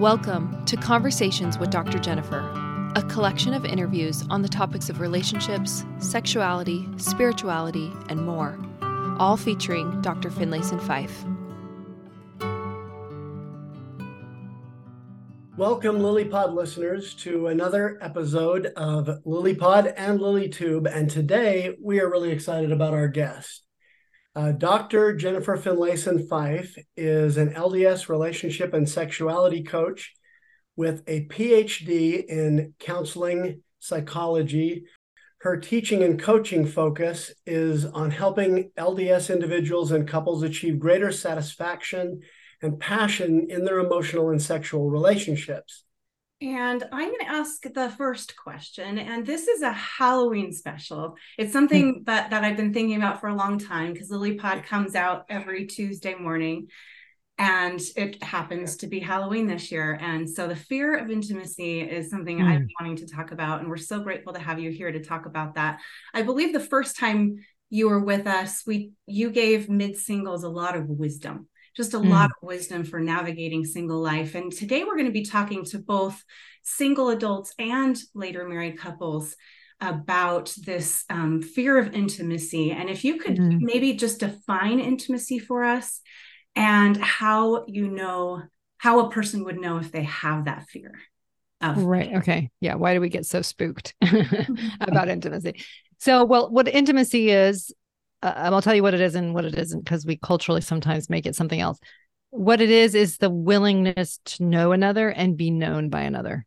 Welcome to Conversations with Dr. Jennifer, a collection of interviews on the topics of relationships, sexuality, spirituality, and more, all featuring Dr. Finlayson Fife. Welcome, LilyPod listeners, to another episode of LilyPod and LilyTube. And today we are really excited about our guest. Uh, Dr. Jennifer Finlayson Fife is an LDS relationship and sexuality coach with a PhD in counseling psychology. Her teaching and coaching focus is on helping LDS individuals and couples achieve greater satisfaction and passion in their emotional and sexual relationships. And I'm going to ask the first question. And this is a Halloween special. It's something mm-hmm. that, that I've been thinking about for a long time because LilyPod comes out every Tuesday morning. And it happens to be Halloween this year. And so the fear of intimacy is something mm. I'm wanting to talk about. And we're so grateful to have you here to talk about that. I believe the first time you were with us, we you gave mid singles a lot of wisdom just a mm. lot of wisdom for navigating single life. And today we're going to be talking to both single adults and later married couples about this um, fear of intimacy. And if you could mm. maybe just define intimacy for us and how you know how a person would know if they have that fear. Of- right. Okay. Yeah. Why do we get so spooked about intimacy? So, well, what intimacy is uh, I'll tell you what it is and what it isn't because we culturally sometimes make it something else. What it is is the willingness to know another and be known by another,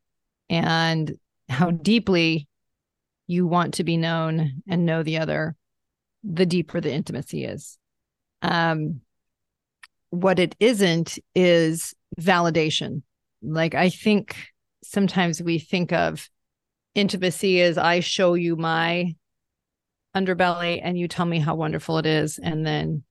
and how deeply you want to be known and know the other, the deeper the intimacy is. Um, what it isn't is validation. Like I think sometimes we think of intimacy as I show you my underbelly and you tell me how wonderful it is. And then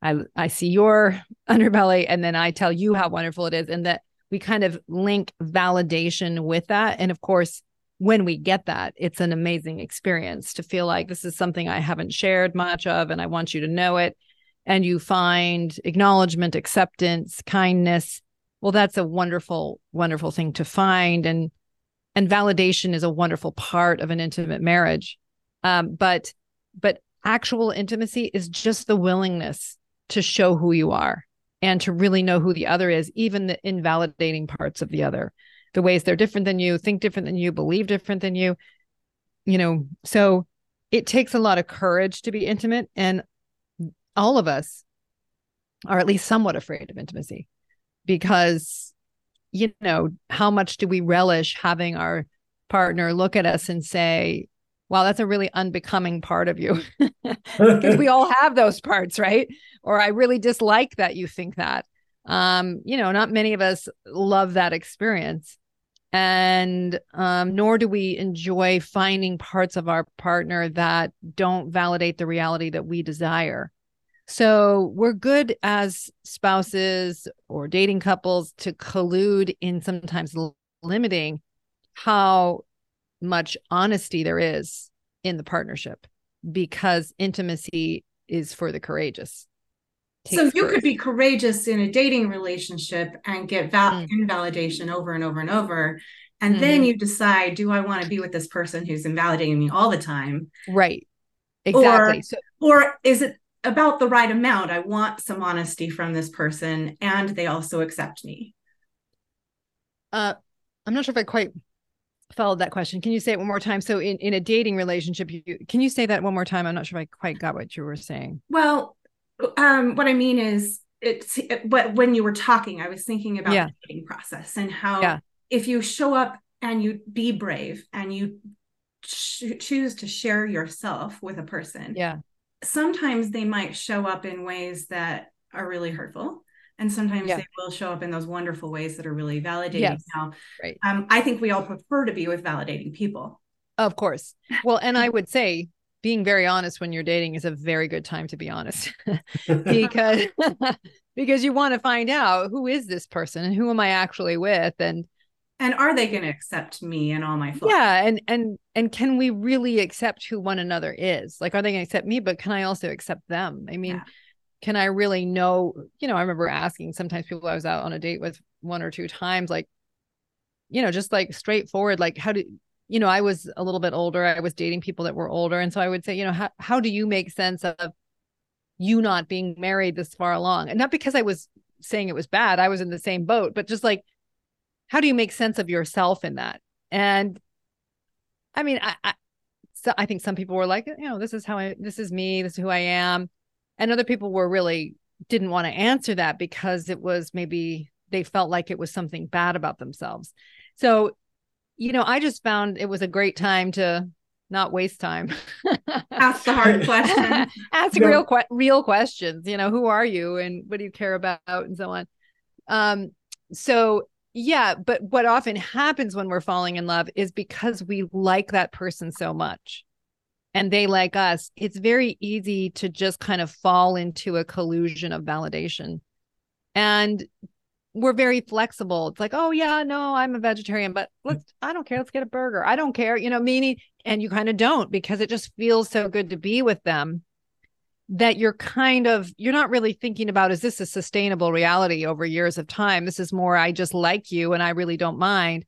I I see your underbelly and then I tell you how wonderful it is and that we kind of link validation with that. And of course when we get that it's an amazing experience to feel like this is something I haven't shared much of and I want you to know it. And you find acknowledgement acceptance kindness. Well that's a wonderful wonderful thing to find. And and validation is a wonderful part of an intimate marriage. Um, but but actual intimacy is just the willingness to show who you are and to really know who the other is, even the invalidating parts of the other, the ways they're different than you, think different than you, believe different than you. You know, so it takes a lot of courage to be intimate. And all of us are at least somewhat afraid of intimacy because, you know, how much do we relish having our partner look at us and say, wow, that's a really unbecoming part of you. Because we all have those parts, right? Or I really dislike that you think that. Um, you know, not many of us love that experience. And um, nor do we enjoy finding parts of our partner that don't validate the reality that we desire. So we're good as spouses or dating couples to collude in sometimes limiting how much honesty there is in the partnership because intimacy is for the courageous. so you could be courageous in a dating relationship and get val- mm. invalidation over and over and over. And mm-hmm. then you decide, do I want to be with this person who's invalidating me all the time? Right. Exactly. Or, so, or is it about the right amount? I want some honesty from this person and they also accept me. Uh, I'm not sure if I quite followed that question. Can you say it one more time? So in, in a dating relationship, you can you say that one more time? I'm not sure if I quite got what you were saying. Well, um, what I mean is it's but when you were talking, I was thinking about yeah. the dating process and how yeah. if you show up and you be brave and you ch- choose to share yourself with a person. Yeah. Sometimes they might show up in ways that are really hurtful and sometimes yeah. they will show up in those wonderful ways that are really validating. Yes. now right. um, i think we all prefer to be with validating people. Of course. Well and i would say being very honest when you're dating is a very good time to be honest. Because because you want to find out who is this person and who am i actually with and and are they going to accept me and all my flaws? Yeah and and and can we really accept who one another is? Like are they going to accept me but can i also accept them? I mean yeah can I really know? You know, I remember asking sometimes people I was out on a date with one or two times, like, you know, just like straightforward, like how do you know, I was a little bit older. I was dating people that were older. And so I would say, you know, how, how do you make sense of you not being married this far along? And not because I was saying it was bad, I was in the same boat, but just like, how do you make sense of yourself in that? And I mean, I, I so I think some people were like, you know, this is how I, this is me, this is who I am. And other people were really didn't want to answer that because it was maybe they felt like it was something bad about themselves. So, you know, I just found it was a great time to not waste time. Ask the hard question. Ask yeah. real que- real questions. You know, who are you and what do you care about and so on. Um, so yeah, but what often happens when we're falling in love is because we like that person so much and they like us, it's very easy to just kind of fall into a collusion of validation. And we're very flexible. It's like, oh yeah, no, I'm a vegetarian, but let's I don't care, let's get a burger. I don't care, you know, meaning and you kind of don't because it just feels so good to be with them that you're kind of you're not really thinking about is this a sustainable reality over years of time this is more i just like you and i really don't mind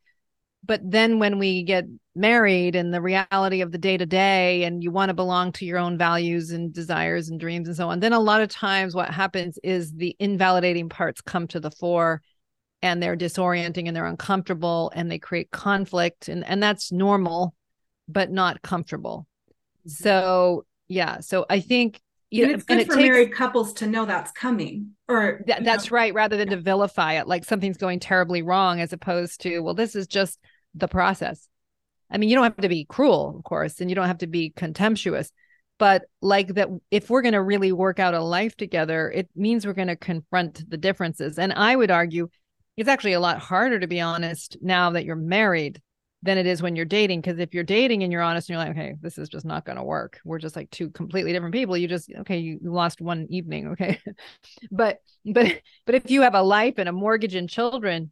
but then when we get married and the reality of the day to day and you want to belong to your own values and desires and dreams and so on then a lot of times what happens is the invalidating parts come to the fore and they're disorienting and they're uncomfortable and they create conflict and and that's normal but not comfortable mm-hmm. so yeah so i think you and know, it's good and for it takes, married couples to know that's coming or th- that's know. right rather than to vilify it like something's going terribly wrong as opposed to well this is just the process i mean you don't have to be cruel of course and you don't have to be contemptuous but like that if we're going to really work out a life together it means we're going to confront the differences and i would argue it's actually a lot harder to be honest now that you're married than it is when you're dating. Because if you're dating and you're honest and you're like, okay, this is just not going to work. We're just like two completely different people. You just, okay, you lost one evening. Okay. but, but, but if you have a life and a mortgage and children,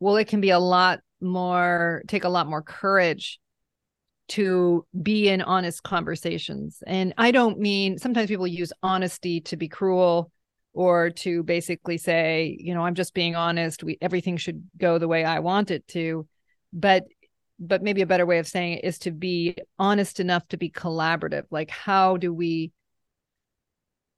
well, it can be a lot more, take a lot more courage to be in honest conversations. And I don't mean sometimes people use honesty to be cruel or to basically say, you know, I'm just being honest. We everything should go the way I want it to. But but maybe a better way of saying it is to be honest enough to be collaborative like how do we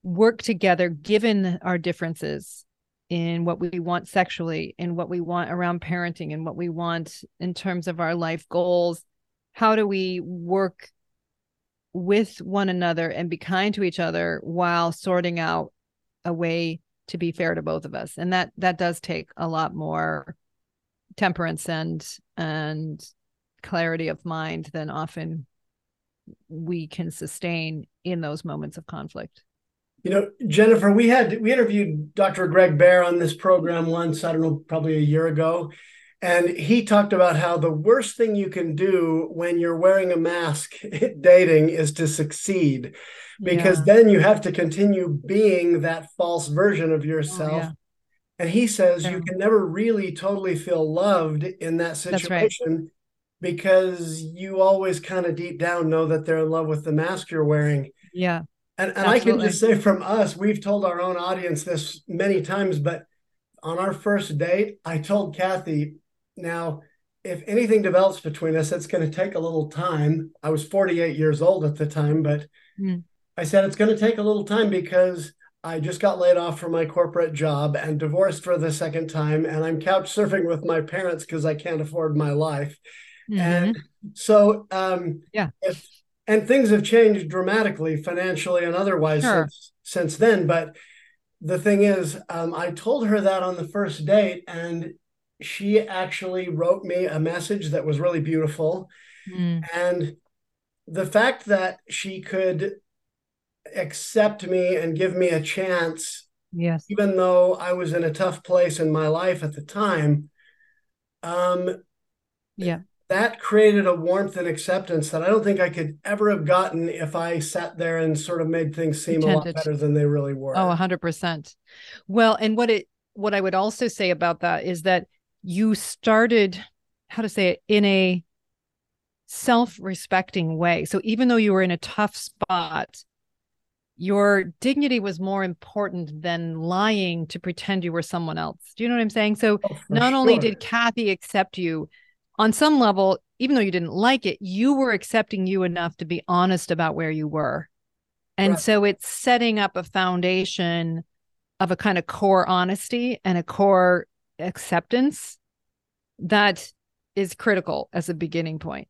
work together given our differences in what we want sexually and what we want around parenting and what we want in terms of our life goals how do we work with one another and be kind to each other while sorting out a way to be fair to both of us and that that does take a lot more temperance and and clarity of mind than often we can sustain in those moments of conflict. You know, Jennifer, we had we interviewed Dr. Greg Baer on this program once, I don't know, probably a year ago. And he talked about how the worst thing you can do when you're wearing a mask dating is to succeed, because yeah. then you have to continue being that false version of oh, yourself. Oh, yeah. And he says yeah. you can never really totally feel loved in that situation because you always kind of deep down know that they're in love with the mask you're wearing. Yeah. And, and I can just say from us, we've told our own audience this many times, but on our first date, I told Cathy, now, if anything develops between us, it's going to take a little time. I was 48 years old at the time, but mm. I said it's going to take a little time because I just got laid off from my corporate job and divorced for the second time. And I'm couch surfing with my parents because I can't afford my life. Mm-hmm. And so, um, yeah. If, and things have changed dramatically financially and otherwise sure. since, since then. But the thing is, um, I told her that on the first date, and she actually wrote me a message that was really beautiful. Mm. And the fact that she could accept me and give me a chance, yes, even though I was in a tough place in my life at the time, um, yeah, that created a warmth and acceptance that I don't think I could ever have gotten if I sat there and sort of made things seem a lot better than they really were. Oh, 100%. Well, and what it what I would also say about that is that you started how to say it in a self-respecting way. So even though you were in a tough spot, your dignity was more important than lying to pretend you were someone else. Do you know what I'm saying? So oh, not sure. only did Cathy accept you, on some level, even though you didn't like it, you were accepting you enough to be honest about where you were. And Right. so it's setting up a foundation of a kind of core honesty and a core acceptance that is critical as a beginning point.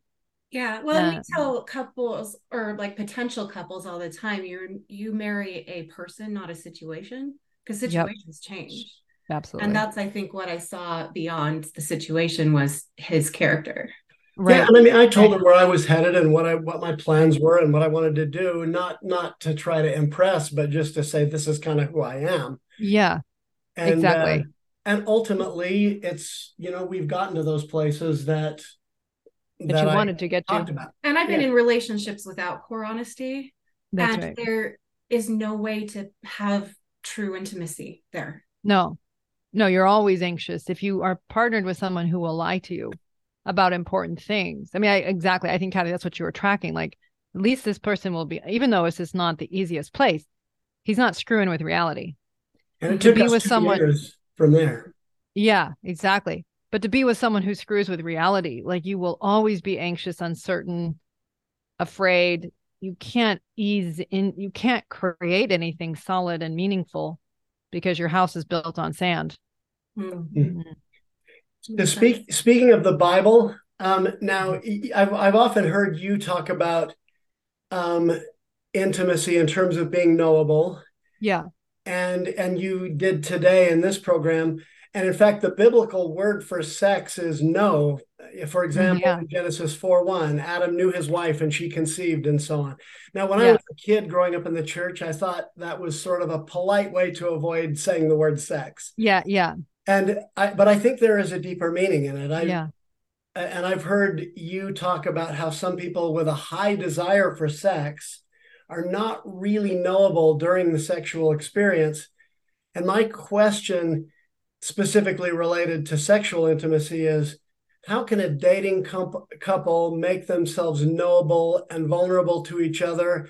Yeah, well, and we Uh, tell couples or like potential couples all the time, you you marry a person, not a situation, because Yep. situations change. Absolutely. And that's I think what I saw beyond the situation was his character. right. Yeah, and I mean, I told him where I was headed and what I what my plans were and what I wanted to do, not not to try to impress, but just to say this is kind of who I am. yeah. And, Exactly. uh, and ultimately, it's you know we've gotten to those places that That, you I wanted to get talked to. about. And I've been Yeah. in relationships without core honesty, That's and right. there is no way to have true intimacy there. No, no, you're always anxious. If you are partnered with someone who will lie to you about important things. I mean, I exactly. I think, Cathy, that's what you were tracking. Like, at least this person will be, even though this is not the easiest place, he's not screwing with reality. And To be with someone- from there. Yeah, exactly. But to be with someone who screws with reality, like you will always be anxious, uncertain, afraid. You can't ease in, you can't create anything solid and meaningful because your house is built on sand. Hmm. To speak speaking of the Bible, um, now y- I've I've often heard you talk about um, intimacy in terms of being knowable, Yeah. and and you did today in this program. And in fact, the biblical word for sex is know. For mm, example, yeah. in Genesis 4 1, Adam knew his wife and she conceived, and so on. Now, when I was a kid growing up in the church, I thought that was sort of a polite way to avoid saying the word sex. Yeah. Yeah. And I, but I think there is a deeper meaning in it. I, yeah. and I've heard you talk about how some people with a high desire for sex are not really knowable during the sexual experience. And my question, specifically related to sexual intimacy, is how can a dating couple make themselves knowable and vulnerable to each other,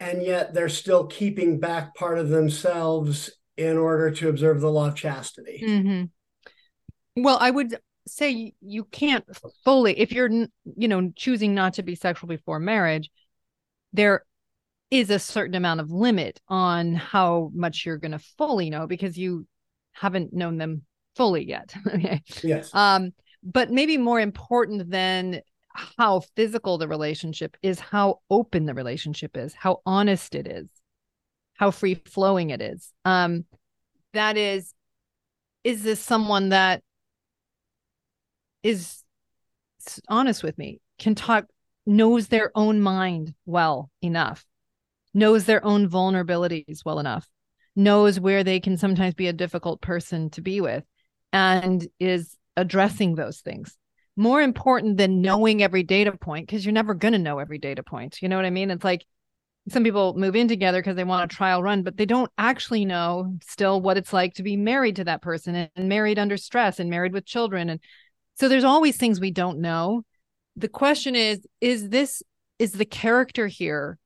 and yet they're still keeping back part of themselves in order to observe the law of chastity? hmm Well, I would say you can't fully, if you're, you know, choosing not to be sexual before marriage, there is a certain amount of limit on how much you're going to fully know because you haven't known them fully yet. okay. Yes. Um, but maybe more important than how physical the relationship is, how open the relationship is, how honest it is, how free flowing it is. Um, that is, is this someone that is honest with me, can talk, knows their own mind well enough, knows their own vulnerabilities well enough, knows where they can sometimes be a difficult person to be with, and is addressing those things. More important than knowing every data point, because you're never going to know every data point. You know what I mean? It's like some people move in together because they want a trial run, but they don't actually know still what it's like to be married to that person and, married under stress and married with children. And so there's always things we don't know. The question is, is this, is the character here?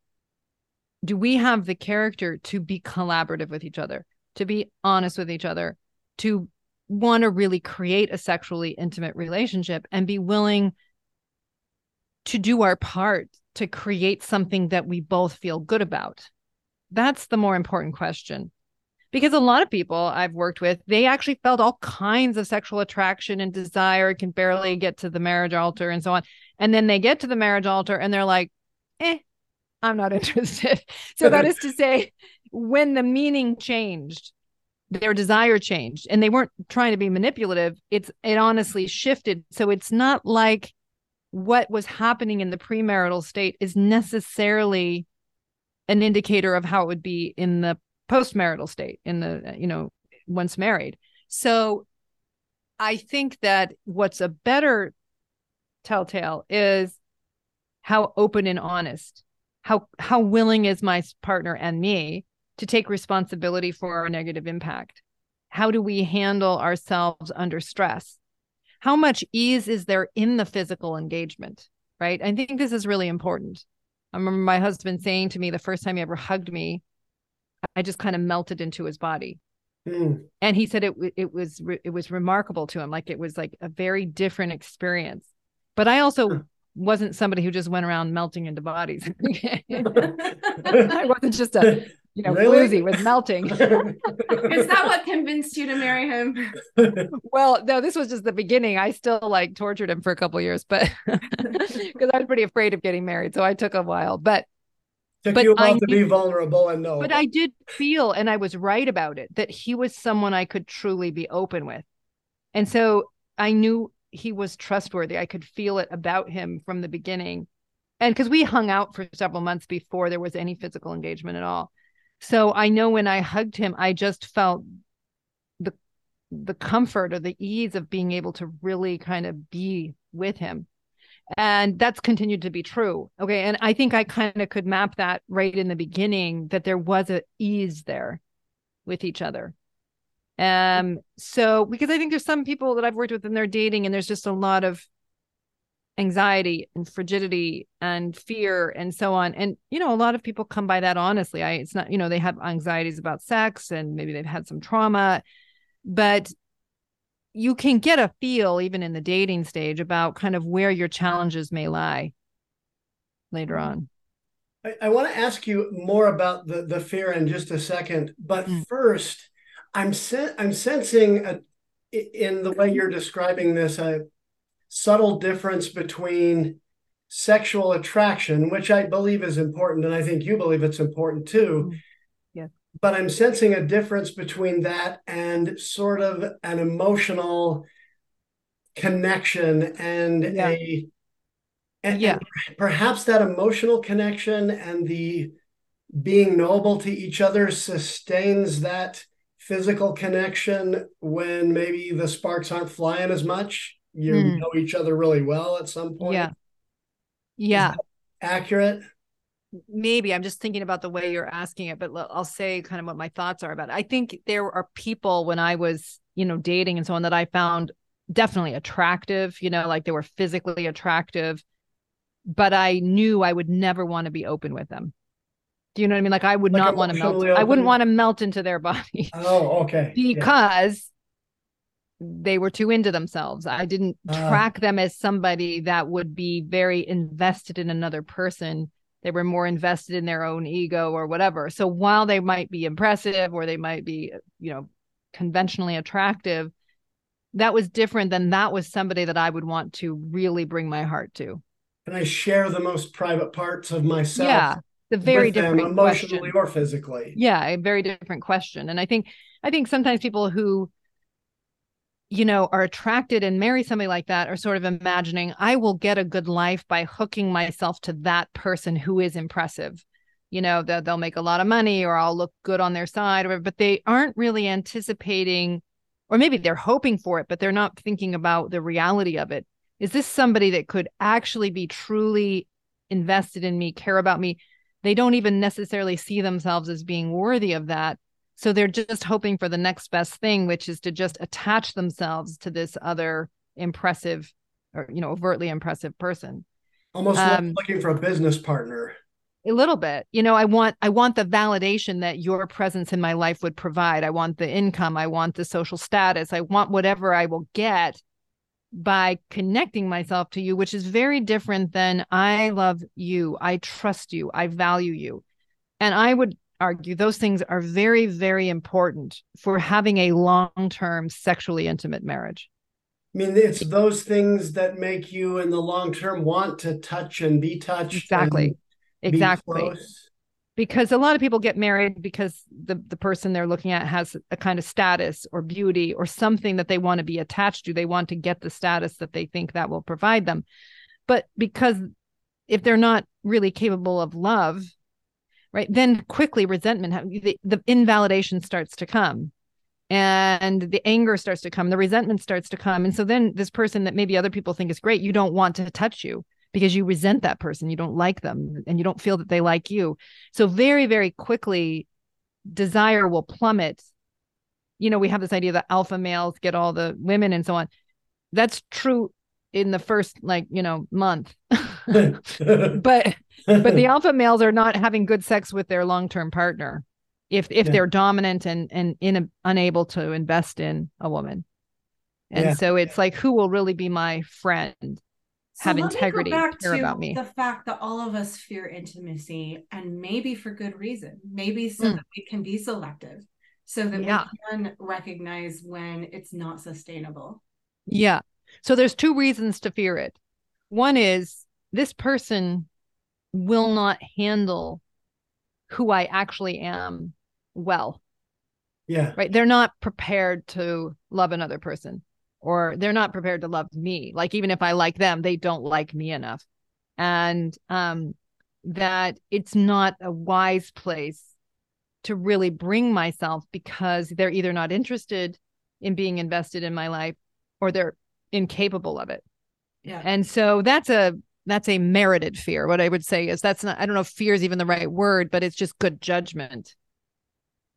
Do we have the character to be collaborative with each other, to be honest with each other, to want to really create a sexually intimate relationship and be willing to do our part to create something that we both feel good about? That's the more important question. Because a lot of people I've worked with, they actually felt all kinds of sexual attraction and desire, can barely get to the marriage altar and so on. And then they get to the marriage altar and they're like, eh, I'm not interested. so that is to say, when the meaning changed, their desire changed and they weren't trying to be manipulative. It's it honestly shifted. So it's not like what was happening in the premarital state is necessarily an indicator of how it would be in the postmarital state in the you know once married so i think that what's a better telltale is how open and honest how how willing is my partner and me to take responsibility for our negative impact? How do we handle ourselves under stress? How much ease is there in the physical engagement right? I think this is really important. I remember my husband saying to me the first time he ever hugged me i just kind of melted into his body. Mm. and he said it it was it was remarkable to him like it was like a very different experience. But I also wasn't somebody who just went around melting into bodies. I wasn't just a you know Really? floozy with melting. Is that what convinced you to marry him? well, no, this was just the beginning. I still like tortured him for a couple years, but because I was pretty afraid of getting married, so I took a while. But Took But you a while to be vulnerable and know. but I did feel, and I was right about it, that he was someone I could truly be open with, and so I knew he was trustworthy. I could feel it about him from the beginning, and because we hung out for several months before there was any physical engagement at all, so I know when I hugged him, I just felt the the comfort or the ease of being able to really kind of be with him. And that's continued to be true. Okay. And i think i kind of could map that right in the beginning that there was an ease there with each other um so because i think there's some people that i've worked with and they're dating and there's just a lot of anxiety and frigidity and fear and so on and you know a lot of people come by that honestly i it's not you know they have anxieties about sex and maybe they've had some trauma but you can get a feel even in the dating stage about kind of where your challenges may lie later on. I, I want to ask you more about the, the fear in just a second, but Mm. first, I'm sen- I'm sensing a, in the way you're describing this a subtle difference between sexual attraction, which I believe is important, and I think you believe it's important too. Mm. Yes. But I'm sensing a difference between that and sort of an emotional connection and Yeah. a and, Yeah. and perhaps that emotional connection and the being knowable to each other sustains that physical connection when maybe the sparks aren't flying as much. You Hmm. know each other really well at some point. Yeah. Yeah. Accurate. maybe I'm just thinking about the way you're asking it, but I'll say kind of what my thoughts are about it. I think there are people when I was, you know, dating and so on that I found definitely attractive, you know, like they were physically attractive, but I knew I would never want to be open with them. Do you know what I mean? Like I would Like not want to melt. I wouldn't want to melt into their body Oh, okay. Yeah. because they were too into themselves. I didn't Ah. track them as somebody that would be very invested in another person. They were more invested in their own ego or whatever. So while they might be impressive or they might be, you know, conventionally attractive, that was different than that was somebody that I would want to really bring my heart to. Can I share the most private parts of myself? yeah. The very different emotionally question. or physically. yeah a very different question and i think i think sometimes people who you know are attracted and marry somebody like that are sort of imagining i will get a good life by hooking myself to that person who is impressive you know that they'll make a lot of money or i'll look good on their side or whatever, but they aren't really anticipating or maybe they're hoping for it but they're not thinking about the reality of it is this somebody that could actually be truly invested in me care about me they don't even necessarily see themselves as being worthy of that. So they're just hoping for the next best thing which is to just attach themselves to this other impressive or you know overtly impressive person. Almost like Um, looking for a business partner. a little bit. You know i want i want the validation that your presence in my life would provide. I want the income. I want the social status. I want whatever i will get by connecting myself to you which is very different than i love you. I trust you. I value you. And i would argue those things are very very important for having a long-term sexually intimate marriage. I mean, it's those things that make you in the long term want to touch and be touched. exactly. exactly. close. Because a lot of people get married because the the person they're looking at has a kind of status or beauty or something that they want to be attached to. They want to get the status that they think that will provide them. But because if they're not really capable of love right then quickly resentment the, the invalidation starts to come and the anger starts to come the resentment starts to come. And so then this person that maybe other people think is great you don't want to touch you because you resent that person you don't like them and you don't feel that they like you. So very very quickly desire will plummet. You know we have this idea that alpha males get all the women and so on. That's true in the first like you know month. But but the alpha males are not having good sex with their long-term partner if if Yeah. they're dominant and and in unable to invest in a woman. And Yeah. so it's like who will really be my friend So have let me go integrity, back care to about me. The fact that all of us fear intimacy, and maybe for good reason, maybe so Mm. that we can be selective, so that Yeah. we can recognize when it's not sustainable. Yeah. So there's two reasons to fear it. One is this person will not handle who I actually am well, Yeah. right? They're not prepared to love another person or they're not prepared to love me. Like even if I like them, they don't like me enough. And um that it's not a wise place to really bring myself because they're either not interested in being invested in my life or they're incapable of it. Yeah. And so that's a that's a merited fear. What I would say is that's not I don't know if fear is even the right word, but it's just good judgment.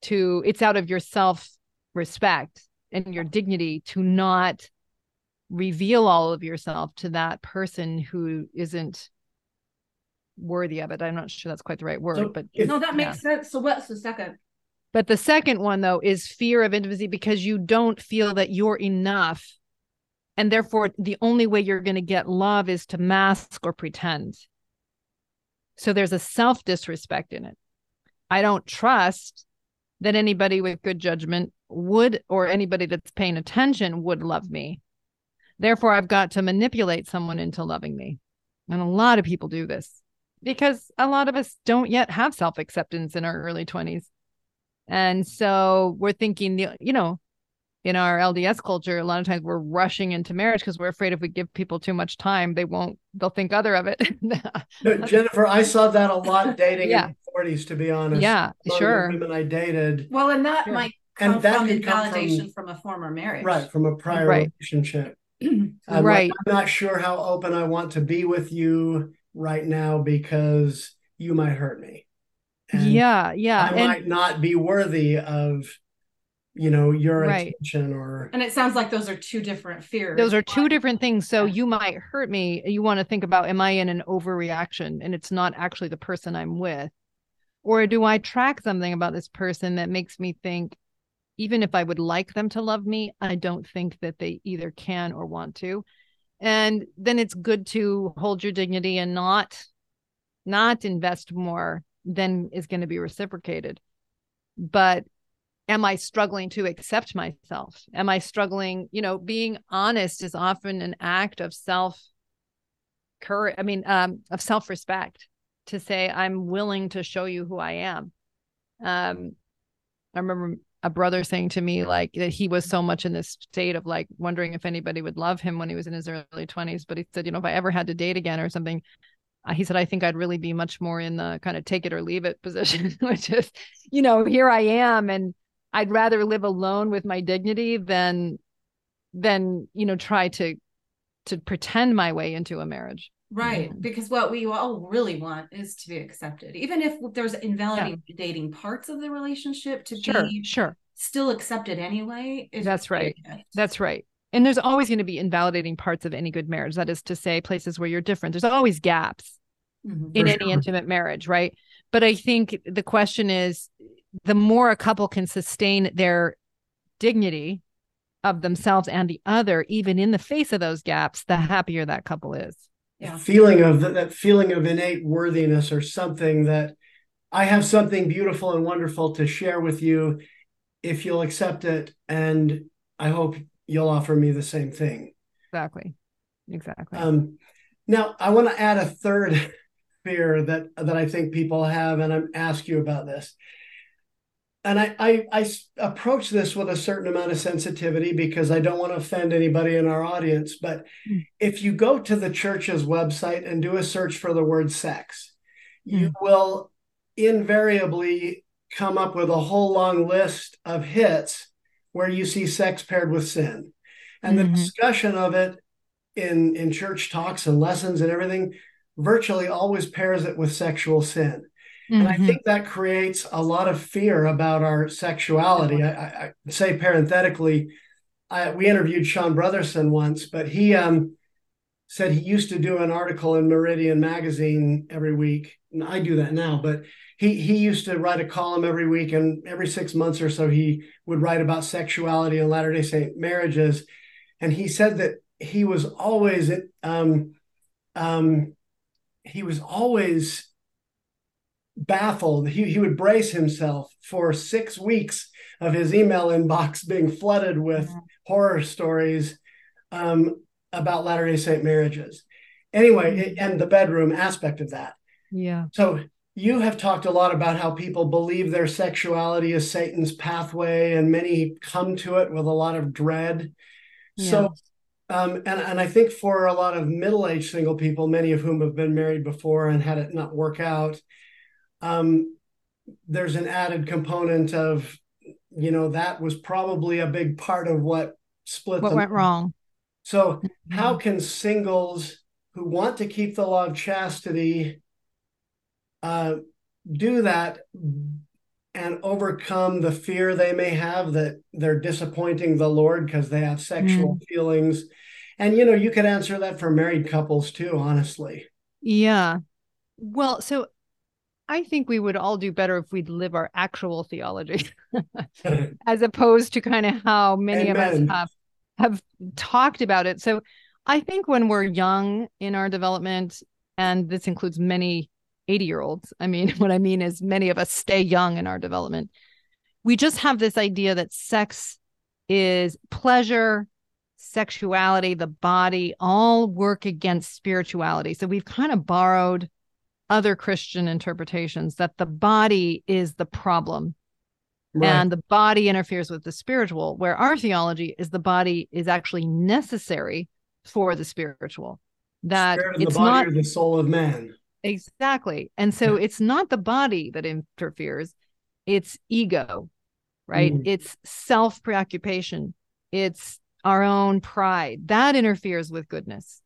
To it's out of your self respect and your dignity to not reveal all of yourself to that person who isn't worthy of it. I'm not sure that's quite the right word, So but if- no, that yeah. makes sense. So what's the second? but the second one, though, is fear of intimacy because you don't feel that you're enough. And therefore, the only way you're going to get love is to mask or pretend. So there's a self disrespect in it. I don't trust that anybody with good judgment would, or anybody that's paying attention would love me. Therefore, I've got to manipulate someone into loving me. And a lot of people do this because a lot of us don't yet have self acceptance in our early 20s. And so we're thinking, you know, in our LDS culture, a lot of times we're rushing into marriage because we're afraid if we give people too much time, they won't, they'll think other of it. No, Jennifer, I saw that a lot dating Yeah. in the 40s, to be honest. yeah, sure. women I dated, Well, and that Sure. might And that from could come from- from, a former marriage. right, from a prior Right. relationship. I'm uh, like, Right. I'm not sure how open I want to be with you right now because you might hurt me. And yeah, yeah. I and might not be worthy of, you know, your Right. attention or And it sounds like those are two different fears. those are two different things. So Yeah. you might hurt me. You want to think about, am I in an overreaction and it's not actually the person I'm with? Or do I track something about this person that makes me think, even if I would like them to love me, I don't think that they either can or want to. And then it's good to hold your dignity and not not invest more than is going to be reciprocated. But am I struggling to accept myself? Am I struggling, you know, being honest is often an act of self courage, I mean, um, of self-respect to say, I'm willing to show you who I am. Um, I remember a brother saying to me like that he was so much in this state of like wondering if anybody would love him when he was in his early 20s but he said you know if i ever had to date again or something uh, he said i think i'd really be much more in the kind of take it or leave it position which is you know here i am and i'd rather live alone with my dignity than than you know try to to pretend my way into a marriage Right. Because what we all really want is to be accepted. Even if there's invalidating parts of the relationship to sure be sure still accepted anyway. That's right. a. That's right. And there's always going to be invalidating parts of any good marriage. That is to say, places where you're different. There's always gaps Mhm. in any sure. intimate marriage, right? But I think the question is the more a couple can sustain their dignity of themselves and the other, even in the face of those gaps, the happier that couple is. Yeah. feeling of that, that feeling of innate worthiness or something that I have something beautiful and wonderful to share with you if you'll accept it and I hope you'll offer me the same thing. Exactly. Exactly. Um, now I want to add a third fear that that I think people have, and I'm ask you about this. And I I approach this with a certain amount of sensitivity because I don't want to offend anybody in our audience. But Mm. if you go to the church's website and do a search for the word sex, you Mm. will invariably come up with a whole long list of hits where you see sex paired with sin. And Mhm. the discussion of it in in church talks and lessons and everything virtually always pairs it with sexual sin and i Mhm. think that creates a lot of fear about our sexuality. I, I, I say parenthetically I, we interviewed sean brotherson once but he um, said he used to do an article in meridian magazine every week. And i do that now but he he used to write a column every week and every six months or so he would write about sexuality and latter day saint marriages. And he said that he was always um, um, he was always baffled. He, he would brace himself for six weeks of his email inbox being flooded with mm-hmm. horror stories um, about Latter day Saint marriages. Anyway, mm-hmm. and the bedroom aspect of that. Yeah. So you have talked a lot about how people believe their sexuality is Satan's pathway, and many come to it with a lot of dread. Yeah. So, um, and, and I think for a lot of middle aged single people, many of whom have been married before and had it not work out, um, there's an added component of, you know, that was probably a big part of what split what went wrong. So, mm-hmm. how can singles who want to keep the law of chastity uh, do that and overcome the fear they may have that they're disappointing the Lord because they have sexual mm. feelings. And you know, you could answer that for married couples too, honestly. Yeah. Well, so I think we would all do better if we'd live our actual theology as opposed to kind of how many Amen. of us have have talked about it. So I think when we're young in our development, and this includes many 80 year olds. I mean, what I mean is many of us stay young in our development. We just have this idea that sex is pleasure, sexuality, the body all work against spirituality. So we've kind of borrowed other Christian interpretations that the body is the problem right. and the body interferes with the spiritual, where our theology is the body is actually necessary for the spiritual. That it's not the soul of man. Exactly. And so it's not the body that interferes, it's ego, right? Mm. It's self preoccupation, it's our own pride that interferes with goodness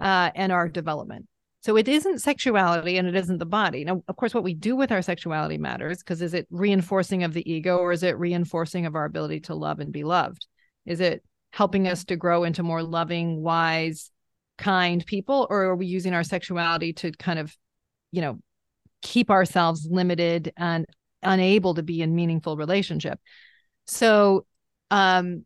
uh, and our development. So it isn't sexuality and it isn't the body. Now, of course, what we do with our sexuality matters because is it reinforcing of the ego or is it reinforcing of our ability to love and be loved? Is it helping us to grow into more loving, wise, kind people or are we using our sexuality to kind of you know keep ourselves limited and unable to be in meaningful relationship so um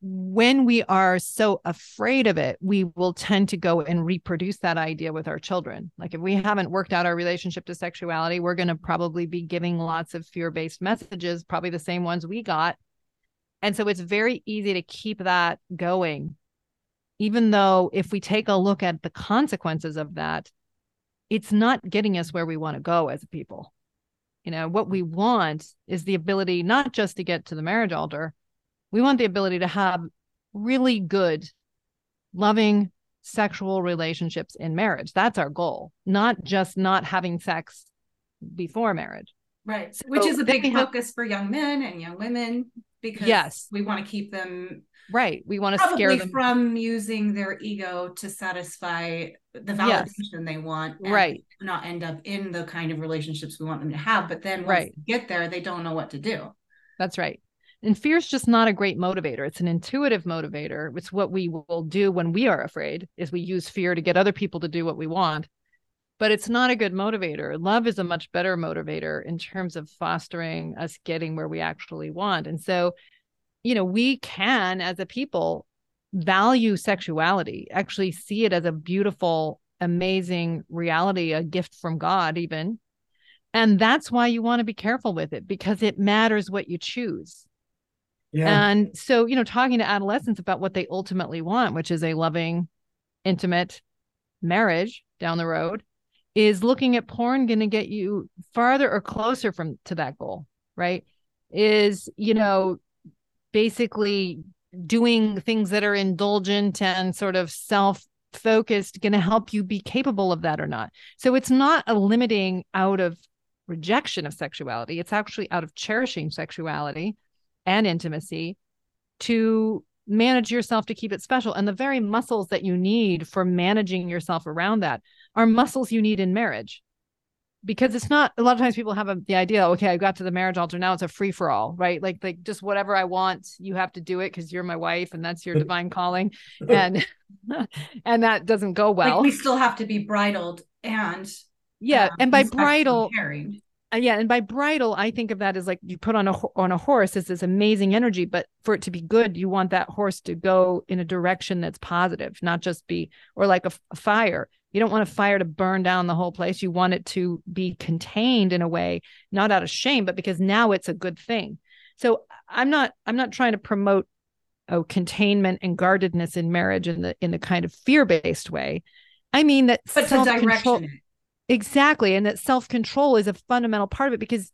when we are so afraid of it we will tend to go and reproduce that idea with our children. Like if we haven't worked out our relationship to sexuality we're going to probably be giving lots of fear-based messages probably the same ones we got. And so it's very easy to keep that going. Even though if we take a look at the consequences of that, it's not getting us where we want to go as a people. You know, what we want is the ability not just to get to the marriage altar, we want the ability to have really good, loving sexual relationships in marriage. That's our goal, not just not having sex before marriage. Right. So Which is a big focus have... for young men and young women because yes. we want to keep them Right. We want to scare them from using their ego to satisfy the validation yes. they want. right. Not end up in the kind of relationships we want them to have. But then right. get there, they don't know what to do. That's right. And fear is just not a great motivator. It's an intuitive motivator. It's what we will do when we are afraid is we use fear to get other people to do what we want. But it's not a good motivator. Love is a much better motivator in terms of fostering us getting where we actually want. And so you know, we can as a people value sexuality, actually see it as a beautiful, amazing reality, a gift from God, even. And that's why you want to be careful with it because it matters what you choose. Yeah. And so, you know, talking to adolescents about what they ultimately want, which is a loving, intimate marriage down the road, is looking at porn going to get you farther or closer from to that goal, right? Is, you know, basically doing things that are indulgent and sort of self focused going to help you be capable of that or not. So it's not a limiting out of rejection of sexuality, it's actually out of cherishing sexuality and intimacy to manage yourself to keep it special. And the very muscles that you need for managing yourself around that are muscles you need in marriage. Because it's not a lot of times people have a, the idea okay i got to the marriage altar now it's a free for all right? Like like just whatever i want you have to do it because you're my wife and that's your divine calling. And and that doesn't go well. like we still have to be bridled and yeah um, and by bridle Uh, yeah and by bridle, i think of that as like you put on a on a horse is this amazing energy but for it to be good you want that horse to go in a direction that's positive not just be or like a, a fire You don't want a fire to burn down the whole place. You want it to be contained in a way, not out of shame, but because now it's a good thing. So I'm not I'm not trying to promote oh containment and guardedness in marriage in the in the kind of fear-based way. I mean that but to direction. Exactly. And that self-control is a fundamental part of it because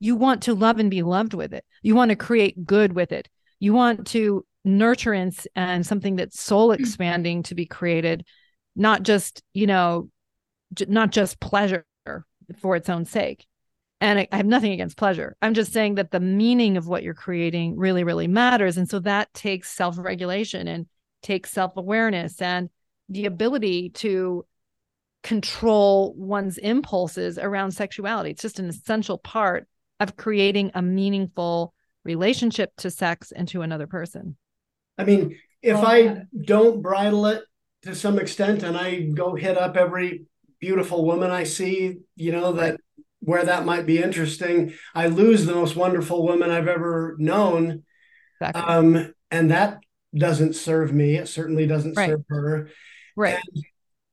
you want to love and be loved with it. You want to create good with it. You want to nurturance and something that's soul mm. expanding to be created, not just, you know, j- not just pleasure for its own sake. And I, I have nothing against pleasure. I'm just saying that the meaning of what you're creating really, really matters. And so that takes self regulation and takes self awareness and the ability to control one's impulses around sexuality. It's just an essential part of creating a meaningful relationship to sex and to another person. I mean, if oh, I don't bridle it to some extent and I go hit up every beautiful woman I see, you know, that where that might be interesting, I lose the most wonderful woman I've ever known. Exactly. Um, and that doesn't serve me. It certainly doesn't right. serve her. Right. And,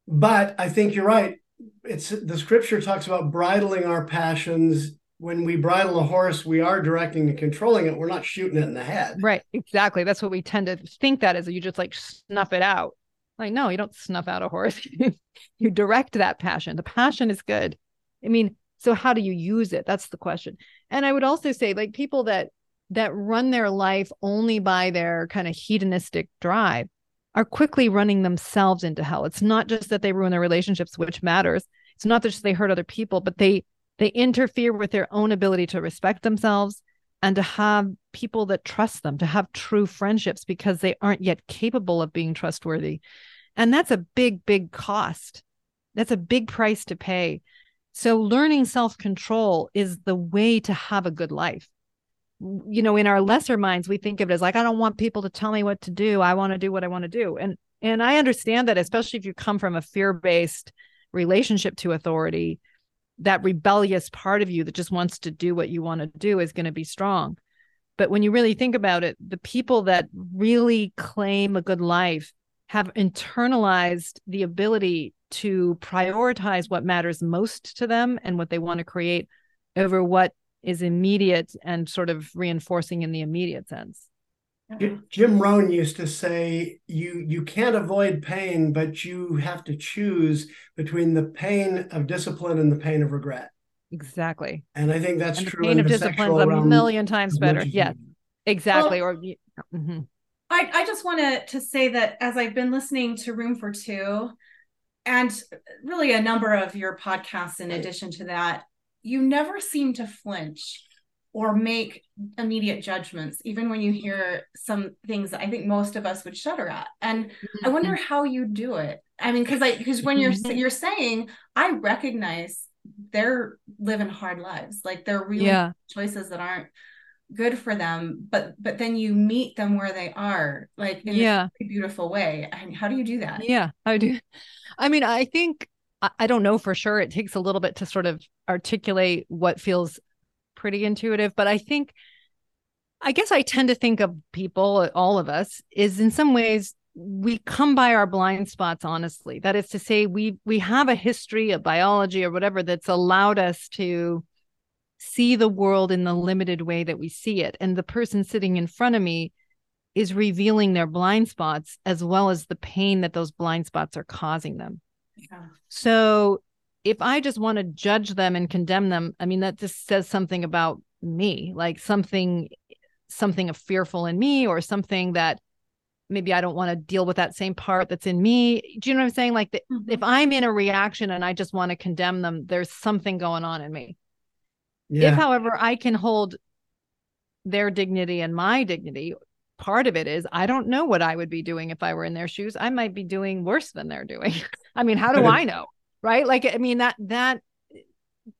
but I think you're right. It's the scripture talks about bridling our passions when we bridle a horse, we are directing and controlling it. We're not shooting it in the head. Right. Exactly. That's what we tend to think that is you just like snuff it out. Like, no, you don't snuff out a horse. you direct that passion. The passion is good. I mean, so how do you use it? That's the question. And I would also say, like, people that that run their life only by their kind of hedonistic drive are quickly running themselves into hell. It's not just that they ruin their relationships, which matters. It's not just they hurt other people, but they they interfere with their own ability to respect themselves and to have people that trust them, to have true friendships because they aren't yet capable of being trustworthy. And that's a big, big cost. That's a big price to pay. So, learning self control is the way to have a good life. You know, in our lesser minds, we think of it as like, I don't want people to tell me what to do. I want to do what I want to do. And and I understand that, especially if you come from a fear based relationship to authority, that rebellious part of you that just wants to do what you want to do is going to be strong. But when you really think about it, the people that really claim a good life have internalized the ability to prioritize what matters most to them and what they want to create over what is immediate and sort of reinforcing in the immediate sense. Jim Rohn used to say, "You you can't avoid pain, but you have to choose between the pain of discipline and the pain of regret." Exactly. And I think that's and true. pain of discipline is a million times better. Yes, exactly. Well, or mm-hmm. I I just want to to say that as I've been listening to Room for Two, and really a number of your podcasts in addition to that, you never seem to flinch or make immediate judgments, even when you hear some things that I think most of us would shudder at. And mm-hmm. I wonder how you do it. I mean, because I because when you're mm-hmm. you're saying, I recognize they're living hard lives, like they're real yeah. choices that aren't good for them but but then you meet them where they are like in yeah. a beautiful way and how do you do that yeah i do i mean i think I don't know for sure. It takes a little bit to sort of articulate what feels pretty intuitive, but I think I guess I tend to think of people, all of us, is in some ways we come by our blind spots honestly. That is to say, we we have a history of biology or whatever that's allowed us to see the world in the limited way that we see it. And the person sitting in front of me is revealing their blind spots as well as the pain that those blind spots are causing them. Yeah. So if I just want to judge them and condemn them, I mean, that just says something about me, like something, something of fearful in me or something that maybe I don't want to deal with that same part that's in me. Do you know what I'm saying? Like the, mm-hmm. if I'm in a reaction and I just want to condemn them, there's something going on in me. Yeah. If, however, I can hold their dignity and my dignity, part of it is I don't know what I would be doing if I were in their shoes. I might be doing worse than they're doing. I mean, how do I know? right like i mean that that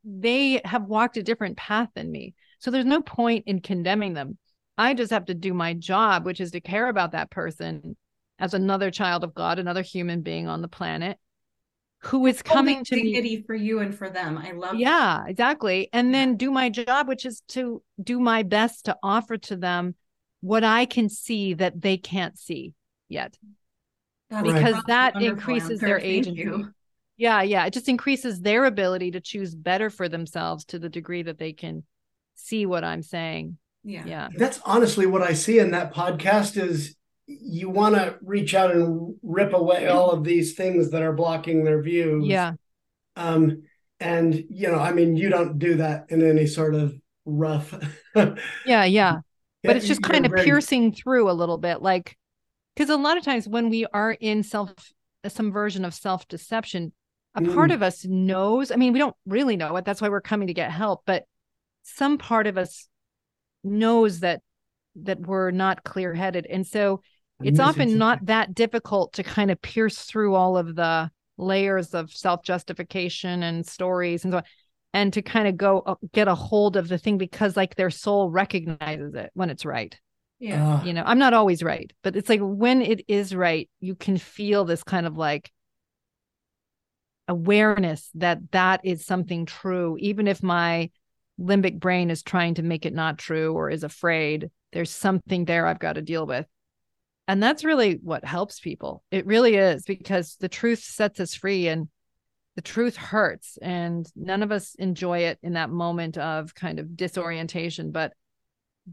they have walked a different path than me so there's no point in condemning them i just have to do my job which is to care about that person as another child of god another human being on the planet who is coming to dignity me for you and for them i love yeah that. exactly and then do my job which is to do my best to offer to them what i can see that they can't see yet because that increases their agency Yeah, yeah. It just increases their ability to choose better for themselves to the degree that they can see what I'm saying. Yeah. Yeah. That's honestly what I see in that podcast is you want to reach out and rip away all of these things that are blocking their views. Yeah. Um, and you know, I mean, you don't do that in any sort of rough. Yeah, yeah. But it's just kind of very- piercing through a little bit like because a lot of times when we are in self some version of self-deception, a part Mm. of us knows, I mean, we don't really know it. That's why we're coming to get help, but some part of us knows that that we're not clear-headed. And so it's often not that difficult to kind of pierce through all of the layers of self-justification and stories and so on and to kind of go uh, get a hold of the thing because like their soul recognizes it when it's right. Yeah. Ah, you know i'm not always right but it's like when it is right you can feel this kind of like awareness that that is something true. Even if my limbic brain is trying to make it not true or is afraid there's something there i've got to deal with. And that's really what helps people. It really is because the truth sets us free and the truth hurts and none of us enjoy it in that moment of kind of disorientation but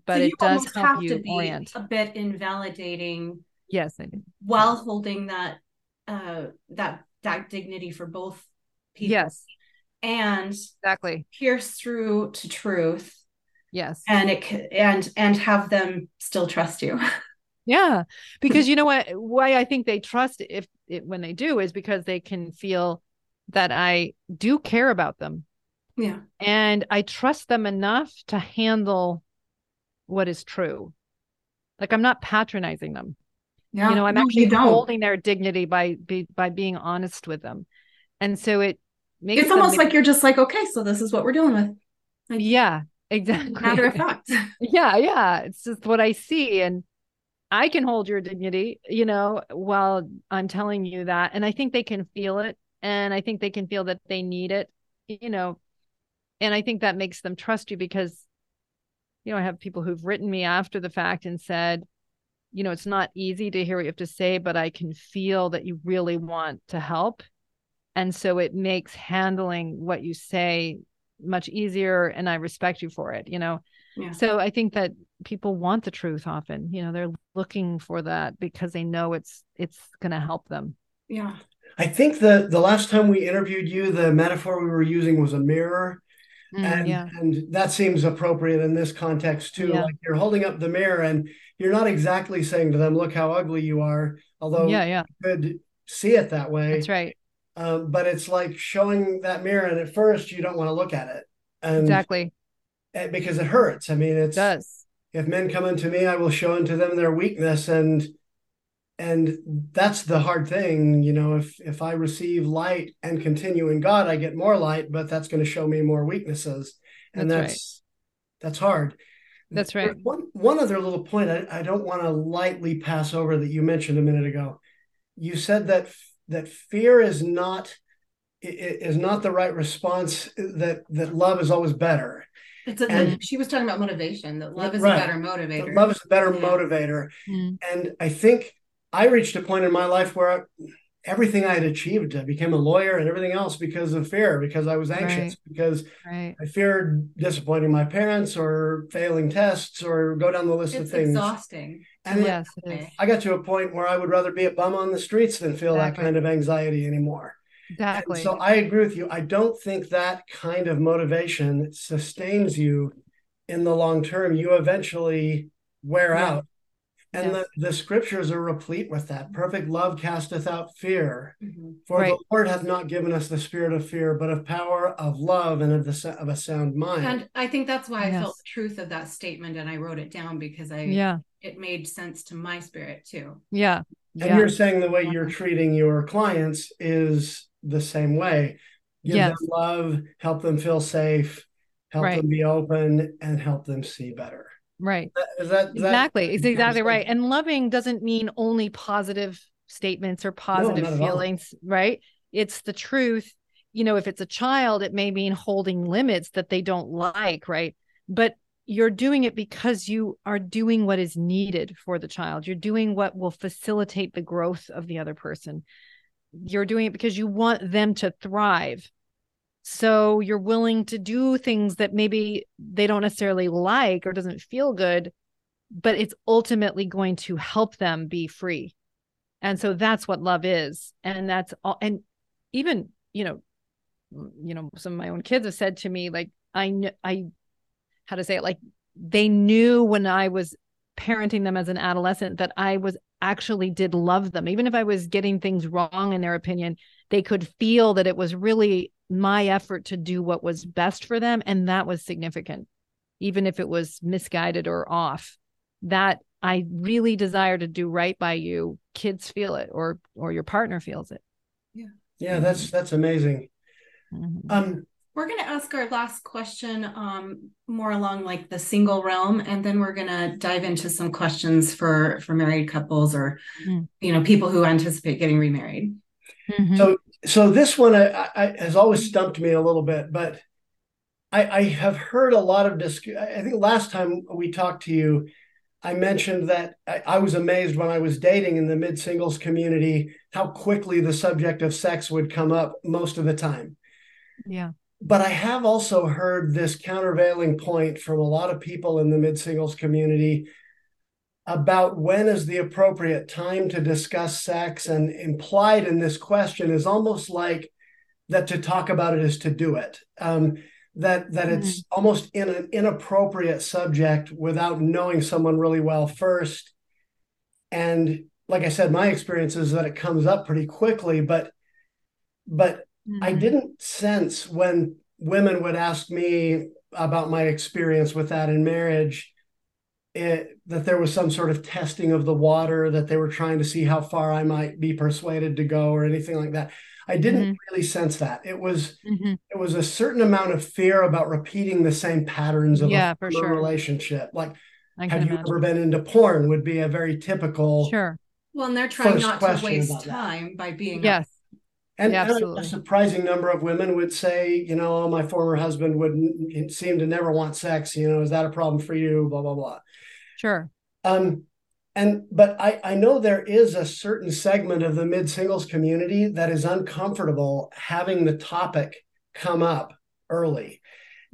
but So it does help have you to be orient a bit invalidating yes I do. while holding that uh that that dignity for both people. yes And exactly pierce through to truth yes and it and and have them still trust you. Yeah, because you know what? Why I think they trust if it when they do is because they can feel that I do care about them yeah. and I trust them enough to handle what is true. Like I'm not patronizing them. Yeah. You know, I'm No, actually holding their dignity by be, by being honest with them, and so it makes It's almost like you're just like, okay, so this is what we're dealing with. like- yeah, exactly. Matter of fact. yeah yeah it's just what i see and i can hold your dignity you know while i'm telling you that and i think they can feel it and i think they can feel that they need it you know and i think that makes them trust you because you know i have people who've written me after the fact and said you know it's not easy to hear what you have to say but i can feel that you really want to help and so it makes handling what you say much easier and i respect you for it you know Yeah. so I think that people want the truth often. You know, they're looking for that because they know it's it's going to help them. Yeah. I think the the last time we interviewed you, the metaphor we were using was a mirror. Mm, and yeah. and that seems appropriate in this context too Yeah. like you're holding up the mirror and you're not exactly saying to them look how ugly you are although Yeah, yeah. you could see it that way That's right. um, but it's like showing that mirror and at first you don't want to look at it and Exactly. and because it hurts i mean It does. if men come into me i will show unto them their weakness and and that's the hard thing you know if if i receive light and continue in god i get more light but that's going to show me more weaknesses and That's that's that's hard That's There's right. one one other little point I, I don't want to lightly pass over that you mentioned a minute ago you said that that fear is not i- i- is not the right response that that love is always better It's a, And- she was talking about motivation, that love is Right. a better that motivator. love is a better Yeah. motivator Mm, and I think I reached a point in my life where I, everything I had achieved, I became a lawyer and everything else because of fear, because I was anxious, Right. because right. I feared disappointing my parents or failing tests or go down the list of it's things. exhausting. And it- Yes, it is. I got to a point where I would rather be a bum on the streets than feel Exactly. that kind of anxiety anymore. And Exactly. so I agree with you. I don't think that kind of motivation sustains you in the long term. You eventually wear Yeah. out. And Yes. the, the scriptures are replete with that. Perfect love casteth out fear. Mhm. For Right. the Lord hath not given us the spirit of fear, but of power, of love, and of the of a sound mind. And I think that's why I felt the truth of that statement and I wrote it down because I yeah. it made sense to my spirit too. Yeah. And Yeah. you're saying the way you're treating your clients is the same way. Give Yes. them love, help them feel safe, help Right. them be open, and help them see better. Right. Is that, is that exactly. It's exactly right. And loving doesn't mean only positive statements or positive all. feelings right? It's the truth. You know if it's a child it may mean holding limits that they don't like right? But you're doing it because you are doing what is needed for the child. You're doing what will facilitate the growth of the other person. You're doing it because you want them to thrive so you're willing to do things that maybe they don't necessarily like or doesn't feel good but it's ultimately going to help them be free. And so that's what love is. And that's all and even you know you know some of my own kids have said to me like i know i how to say it like they knew when i was parenting them as an adolescent that i was actually did love them. Even if i was getting things wrong in their opinion they could feel that it was really my effort to do what was best for them and that was significant even if it was misguided or off that i really desire to do right by you kids feel it or or your partner feels it yeah yeah that's that's amazing mm-hmm. um we're going to ask our last question um, more along like the single realm and then we're going to dive into some questions for for married couples or mm. you know people who anticipate getting remarried mm-hmm. so so this one I, I, has always stumped me a little bit but I, I have heard a lot of disc i think last time we talked to you I mentioned that I, I, was amazed when I was dating in the mid singles community how quickly the subject of sex would come up most of the time. Yeah. But I have also heard this countervailing point from a lot of people in the mid singles community about when is the appropriate time to discuss sex. And implied in this question is almost like that to talk about it is to do it. Um, that that mm-hmm. it's almost in an inappropriate subject without knowing someone really well first and like i said my experience is that it comes up pretty quickly but but mm-hmm. i didn't sense when women would ask me about my experience with that in marriage it, that there was some sort of testing of the water that they were trying to see how far i might be persuaded to go or anything like that I didn't mm-hmm. really sense that. It was mm-hmm. it was a certain amount of fear about repeating the same patterns of yeah, a, for sure. relationship. Like, have you ever been into porn? Would be a very typical. Sure. Well, and they're trying not to waste time that. by being yes. And, yeah, and, a surprising number of women would say, you know, oh, my former husband would seem to never want sex. You know, is that a problem for you? Blah blah blah. Sure. Um, and but I, I know there is a certain segment of the mid singles community that is uncomfortable having the topic come up early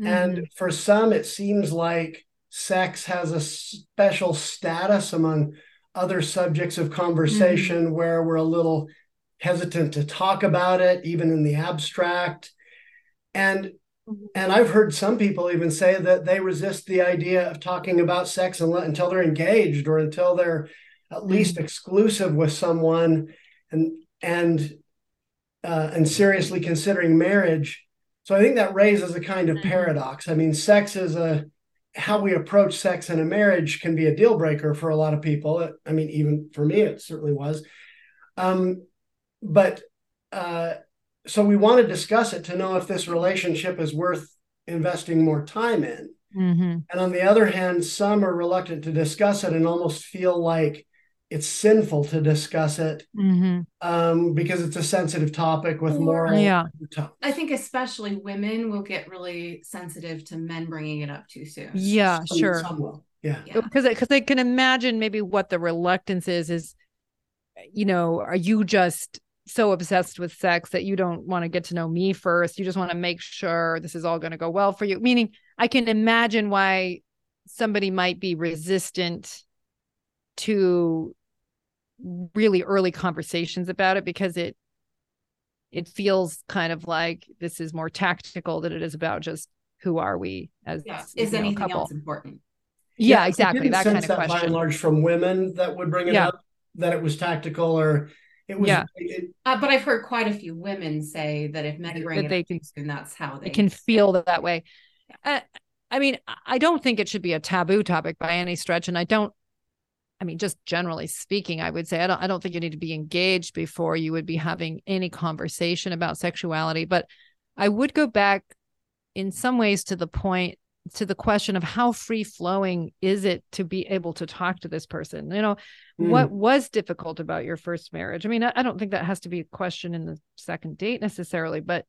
mm-hmm. and for some it seems like sex has a special status among other subjects of conversation mm-hmm. where we're a little hesitant to talk about it even in the abstract and. And I've heard some people even say that they resist the idea of talking about sex until they're engaged or until they're at least mm-hmm. exclusive with someone and and uh, and seriously considering marriage. So I think that raises a kind of mm-hmm. paradox. I mean, sex is a how we approach sex in a marriage can be a deal breaker for a lot of people. I mean, even for me, it certainly was. Um, but uh, so we want to discuss it to know if this relationship is worth investing more time in. Mm-hmm. And on the other hand, some are reluctant to discuss it and almost feel like it's sinful to discuss it mm-hmm. um, because it's a sensitive topic with moral. Yeah, I think especially women will get really sensitive to men bringing it up too soon. Yeah, some, sure. Some will. Yeah, because because they can imagine maybe what the reluctance is. Is you know, are you just so obsessed with sex that you don't want to get to know me first. You just want to make sure this is all going to go well for you. Meaning, I can imagine why somebody might be resistant to really early conversations about it because it it feels kind of like this is more tactical than it is about just who are we as yeah. is anything couple. else important yeah, yeah exactly that kind of that question by and large from women that would bring it yeah. up that it was tactical or it was, yeah. It, uh, but I've heard quite a few women say that if men bring that it they can, soon, that's how they, they can feel that, that way. Uh, I mean, I don't think it should be a taboo topic by any stretch. And I don't, I mean, just generally speaking, I would say I don't, I don't think you need to be engaged before you would be having any conversation about sexuality. But I would go back in some ways to the point to the question of how free flowing is it to be able to talk to this person? You know mm. what was difficult about your first marriage? I mean I, I, don't think that has to be a question in the second date necessarily but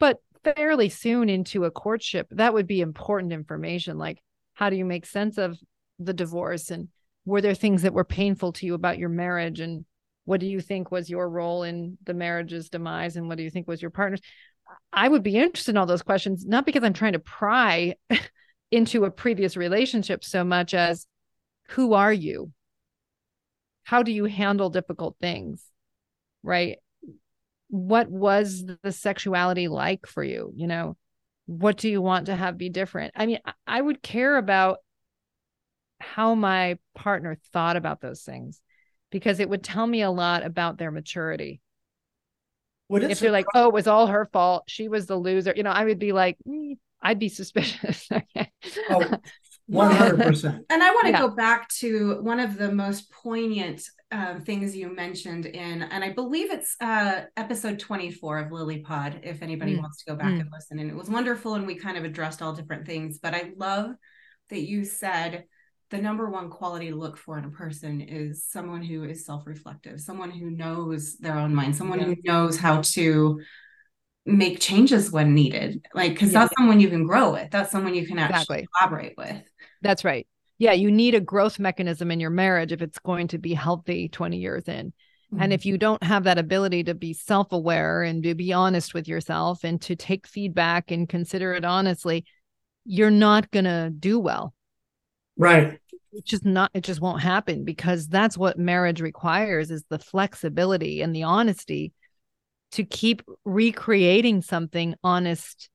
but fairly soon into a courtship that would be important information like how do you make sense of the divorce? And were there things that were painful to you about your marriage? And what do you think was your role in the marriage's demise? And what do you think was your partner's i would be interested in all those questions not because i'm trying to pry into a previous relationship so much as who are you? How do you handle difficult things right? What was the sexuality like for you you know? What do you want to have be different? I mean i would care about how my partner thought about those things because it would tell me a lot about their maturity if they're like oh it was all her fault she was the loser you know i would be like mm, i'd be suspicious oh, 100% and i want to yeah. go back to one of the most poignant um, things you mentioned in, and I believe it's uh, episode 24 of Lily Pod, if anybody mm. wants to go back mm. and listen. And it was wonderful, and we kind of addressed all different things. But I love that you said the number one quality to look for in a person is someone who is self-reflective, someone who knows their own mind, someone yeah. who knows how to make changes when needed. Like, because yeah. that's someone you can grow with. That's someone you can actually exactly. collaborate with. That's right yeah, you need a growth mechanism in your marriage if it's going to be healthy 20 years in. Mm-hmm. And if you don't have that ability to be self aware and to be honest with yourself and to take feedback and consider it honestly, you're not going to do well. Right. It's just not, it just won't happen because that's what marriage requires is the flexibility and the honesty to keep recreating something honest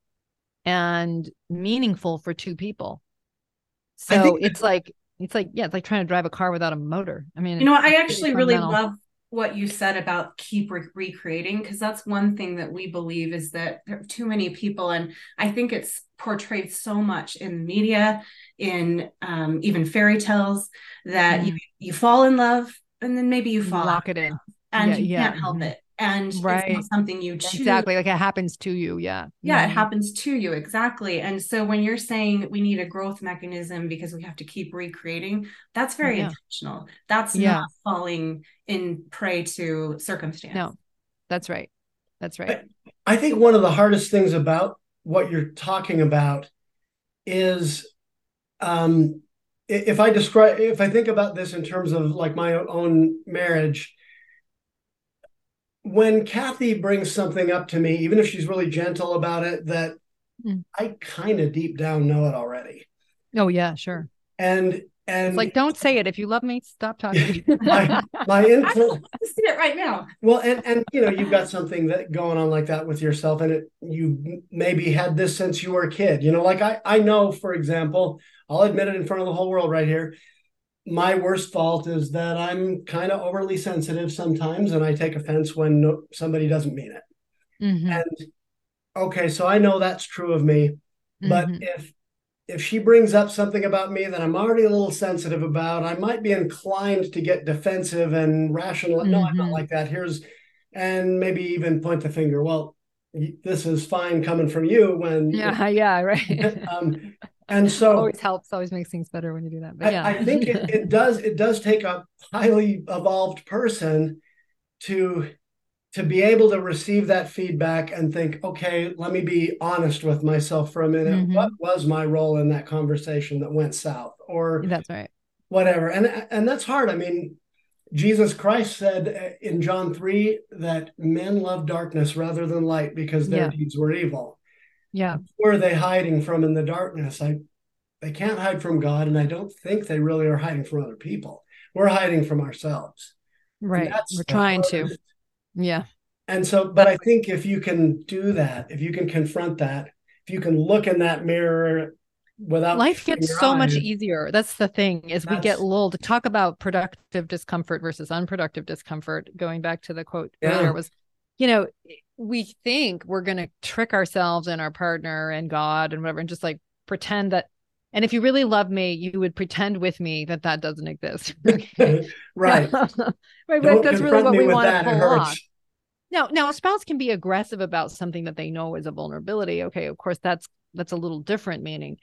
and meaningful for two people. So it's like it's like yeah, it's like trying to drive a car without a motor. I mean, you know, I actually really love what you said about keep re- recreating because that's one thing that we believe is that there are too many people and i think it's portrayed so much in the media in um, even fairy tales that mm. you you fall in love and then maybe you fall lock it in and yeah, you yeah. can't help mm-hmm. it and right. something you choose. Exactly. Like it happens to you. Yeah. Yeah, mm-hmm. it happens to you. Exactly. And so when you're saying we need a growth mechanism because we have to keep recreating, that's very yeah. intentional. That's yeah. not falling in prey to circumstance. No, that's right. That's right. I, I think one of the hardest things about what you're talking about is um if I describe if I think about this in terms of like my own marriage, when Cathy brings something up to me, even if she's really gentle about it, that mm. I kind of deep down know it already. Oh yeah, sure. And and it's like don't say it. If you love me, stop talking. my my info- I see it right now. Well, and and you know you've got something that going on like that with yourself, and it you maybe had this since you were a kid. You know, like I I know, for example, I'll admit it in front of the whole world right here my worst fault is that I'm kind of overly sensitive sometimes, and I take offense when no, somebody doesn't mean it. Mm-hmm. And okay, so I know that's true of me, but mm-hmm. if if she brings up something about me that I'm already a little sensitive about, I might be inclined to get defensive and rational. Mm-hmm. No, I'm not mm-hmm. like that. Here's and maybe even point the finger. Well, this is fine coming from you when yeah yeah right um, and so always helps always makes things better when you do that but yeah i, I think it, it does it does take a highly evolved person to to be able to receive that feedback and think okay let me be honest with myself for a minute mm-hmm. what was my role in that conversation that went south or that's right whatever and and that's hard i mean jesus christ said in john 3 that men love darkness rather than light because their yeah. deeds were evil yeah. Where are they hiding from in the darkness? I they can't hide from God, and I don't think they really are hiding from other people. We're hiding from ourselves. Right. We're trying hardest. to. Yeah. And so, but I think if you can do that, if you can confront that, if you can look in that mirror without life gets so eyes, much easier. That's the thing is we get lulled to talk about productive discomfort versus unproductive discomfort. Going back to the quote yeah. earlier was, you know, we think we're going to trick ourselves and our partner and God and whatever, and just like pretend that. And if you really love me, you would pretend with me that that doesn't exist. right. right. Don't that's really what we want to pull off. Now, now a spouse can be aggressive about something that they know is a vulnerability. Okay, of course, that's that's a little different meaning,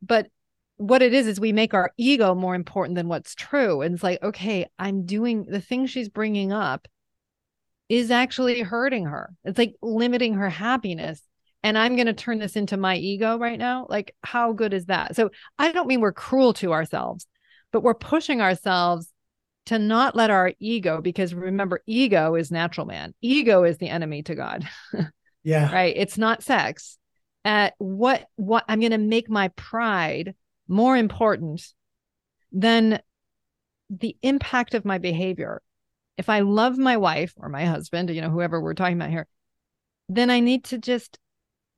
but what it is is we make our ego more important than what's true. And it's like, okay, I'm doing the thing she's bringing up is actually hurting her. It's like limiting her happiness. And I'm going to turn this into my ego right now. Like, how good is that? So I don't mean we're cruel to ourselves, but we're pushing ourselves to not let our ego, because remember, ego is natural man, ego is the enemy to God. yeah. Right. It's not sex. At what, what I'm going to make my pride more important than the impact of my behavior. If I love my wife or my husband, you know, whoever we're talking about here, then I need to just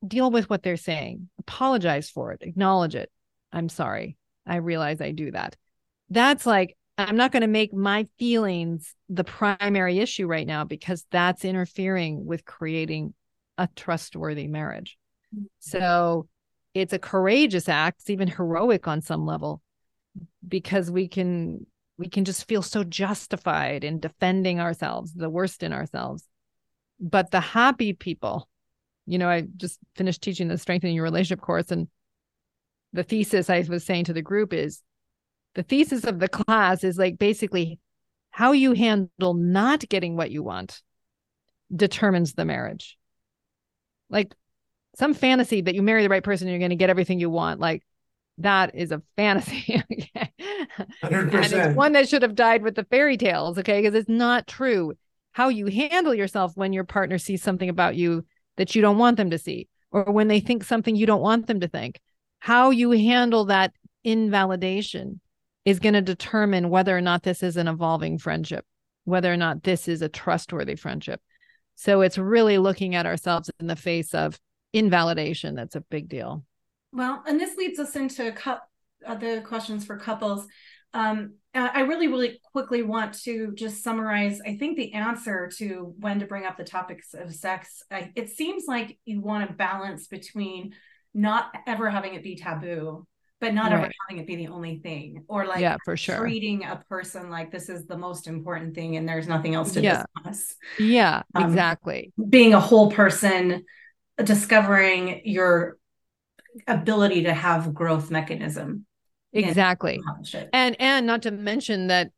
deal with what they're saying, apologize for it, acknowledge it. I'm sorry. I realize I do that. That's like, I'm not going to make my feelings the primary issue right now because that's interfering with creating a trustworthy marriage. Mm-hmm. So it's a courageous act, it's even heroic on some level because we can we can just feel so justified in defending ourselves, the worst in ourselves. But the happy people, you know, I just finished teaching the strengthening your relationship course and the thesis I was saying to the group is the thesis of the class is like basically how you handle not getting what you want determines the marriage. Like some fantasy that you marry the right person and you're going to get everything you want, like that is a fantasy. okay. 100%. And it's one that should have died with the fairy tales. Okay. Because it's not true. How you handle yourself when your partner sees something about you that you don't want them to see, or when they think something you don't want them to think, how you handle that invalidation is going to determine whether or not this is an evolving friendship, whether or not this is a trustworthy friendship. So it's really looking at ourselves in the face of invalidation that's a big deal. Well, and this leads us into cup uh, the questions for couples. Um, I really, really quickly want to just summarize. I think the answer to when to bring up the topics of sex. I, it seems like you want to balance between not ever having it be taboo but not right. ever having it be the only thing or like yeah for sure treating a person like this is the most important thing and there's nothing else to yeah. discuss yeah um, exactly being a whole person discovering your ability to have growth mechanism exactly and and not to mention that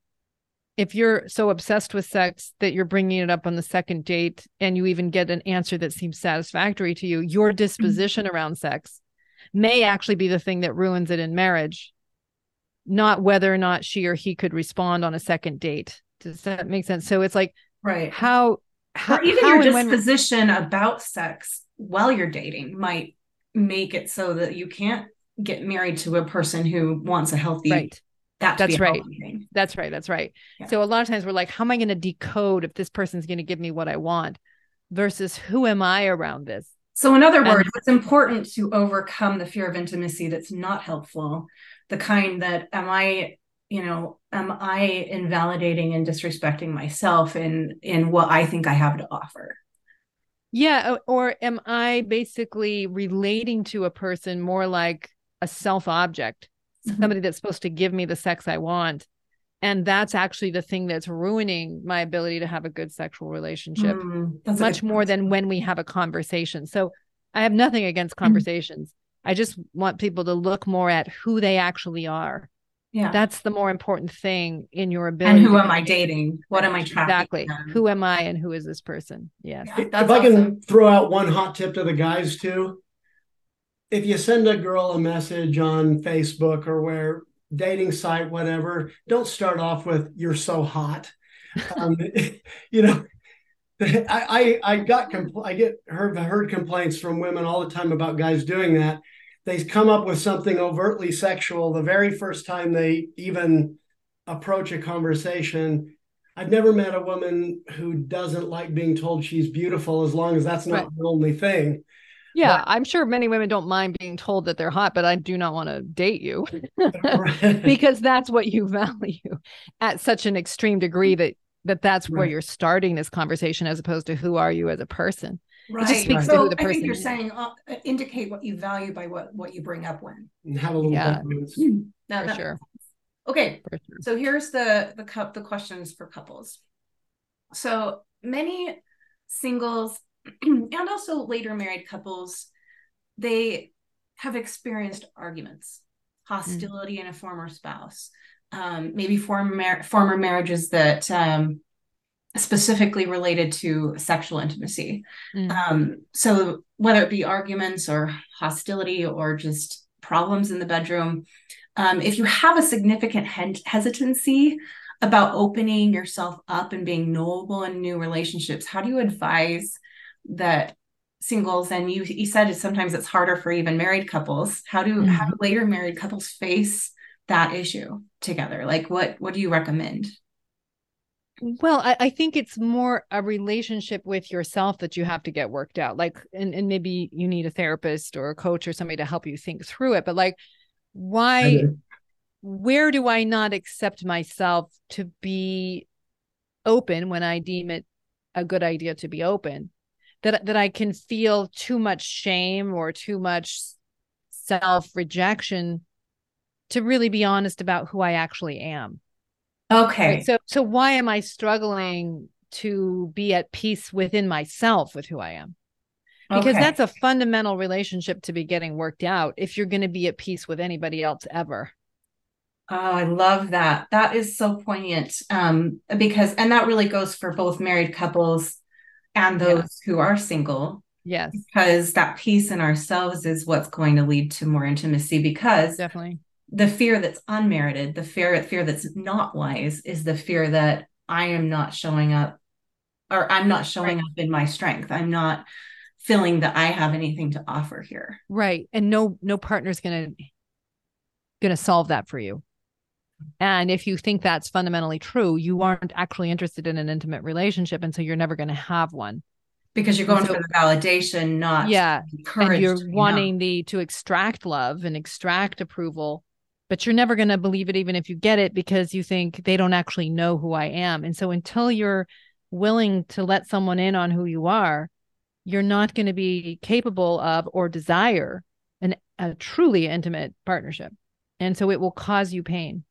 if you're so obsessed with sex that you're bringing it up on the second date and you even get an answer that seems satisfactory to you your mm-hmm. disposition mm-hmm. around sex may actually be the thing that ruins it in marriage, not whether or not she or he could respond on a second date. Does that make sense? So it's like, right. How, how or even how your disposition when... about sex while you're dating might make it so that you can't get married to a person who wants a healthy right. That that's right. That's right. That's right. Yeah. So a lot of times we're like, how am I going to decode if this person's going to give me what I want versus who am I around this? So, in other words, it's important to overcome the fear of intimacy that's not helpful, the kind that am I, you know, am I invalidating and disrespecting myself in in what I think I have to offer? Yeah, or am I basically relating to a person more like a self object, mm-hmm. somebody that's supposed to give me the sex I want? and that's actually the thing that's ruining my ability to have a good sexual relationship mm, much more than when we have a conversation so i have nothing against mm. conversations mm. i just want people to look more at who they actually are yeah that's the more important thing in your ability and who am i dating what am i tracking exactly them? who am i and who is this person yes yeah, if i awesome. can throw out one hot tip to the guys too if you send a girl a message on facebook or where dating site, whatever, don't start off with "you're so hot." Um, you know, I, I I got compl- I get heard heard complaints from women all the time about guys doing that. They come up with something overtly sexual the very first time they even approach a conversation. I've never met a woman who doesn't like being told she's beautiful as long as that's not right. the only thing. Yeah, but, I'm sure many women don't mind being told that they're hot, but I do not want to date you because that's what you value at such an extreme degree that that that's right. where you're starting this conversation as opposed to who are you as a person. Right. It just speaks right. to so the person I think you're is. saying uh, indicate what you value by what what you bring up when. And have a little yeah. Hmm. Now, for sure. Okay. For sure. So here's the the cup the questions for couples. So many singles and also later married couples, they have experienced arguments, hostility mm. in a former spouse, um, maybe former former marriages that um, specifically related to sexual intimacy. Mm. Um, so whether it be arguments or hostility or just problems in the bedroom, um, if you have a significant he- hesitancy about opening yourself up and being knowable in new relationships how do you advise that singles and you you said sometimes it's harder for even married couples. How do mm-hmm. how do later married couples face that issue together? Like what what do you recommend? Well I, I think it's more a relationship with yourself that you have to get worked out. Like and, and maybe you need a therapist or a coach or somebody to help you think through it but like why where do i not accept myself to be open when i deem it a good idea to be open that that I can feel too much shame or too much self rejection to really be honest about who I actually am. Okay. Right? So so why am I struggling to be at peace within myself with who I am? Because okay. that's a fundamental relationship to be getting worked out if you're going to be at peace with anybody else ever. Oh, I love that. That is so poignant. Um, because and that really goes for both married couples and those who are single. Yes. Because that peace in ourselves is what's going to lead to more intimacy because definitely the fear that's unmerited, the fear fear that's not wise is the fear that I am not showing up or I'm not showing right. up in my strength. I'm not feeling that I have anything to offer here. Right. And no no partner's going to going to solve that for you. And if you think that's fundamentally true, you aren't actually interested in an intimate relationship. And so you're never going to have one. Because you're going so, for the validation, not yeah, and you're wanting the to extract love and extract approval, but you're never going to believe it even if you get it because you think they don't actually know who I am. And so until you're willing to let someone in on who you are, you're not going to be capable of or desire an, a truly intimate partnership. And so it will cause you pain.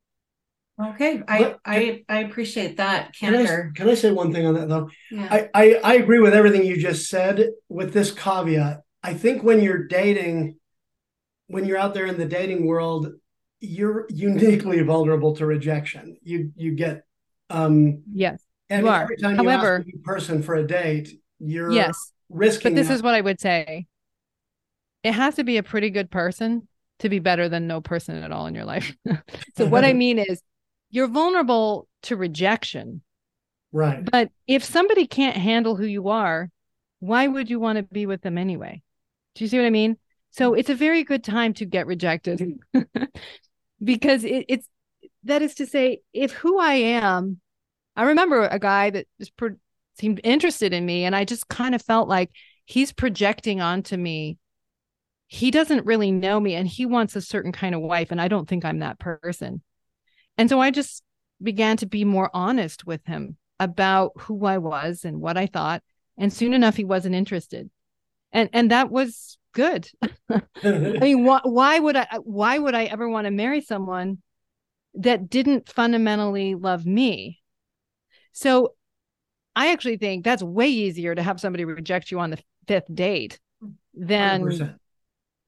Okay, I I I appreciate that, Can I, can I say one thing on that though? Yeah. I, I I agree with everything you just said. With this caveat, I think when you're dating, when you're out there in the dating world, you're uniquely vulnerable to rejection. You you get um yes. And you every time you However, ask a person for a date, you're yes risking. But this that. is what I would say. It has to be a pretty good person to be better than no person at all in your life. so what I mean is you're vulnerable to rejection. Right. But if somebody can't handle who you are, why would you want to be with them anyway? Do you see what I mean? So it's a very good time to get rejected because it, it's that is to say, if who I am, I remember a guy that just pro- seemed interested in me, and I just kind of felt like he's projecting onto me. He doesn't really know me, and he wants a certain kind of wife, and I don't think I'm that person. And so I just began to be more honest with him about who I was and what I thought. And soon enough, he wasn't interested. And and that was good. I mean, why, why would I why would I ever want to marry someone that didn't fundamentally love me? So I actually think that's way easier to have somebody reject you on the fifth date than 100%.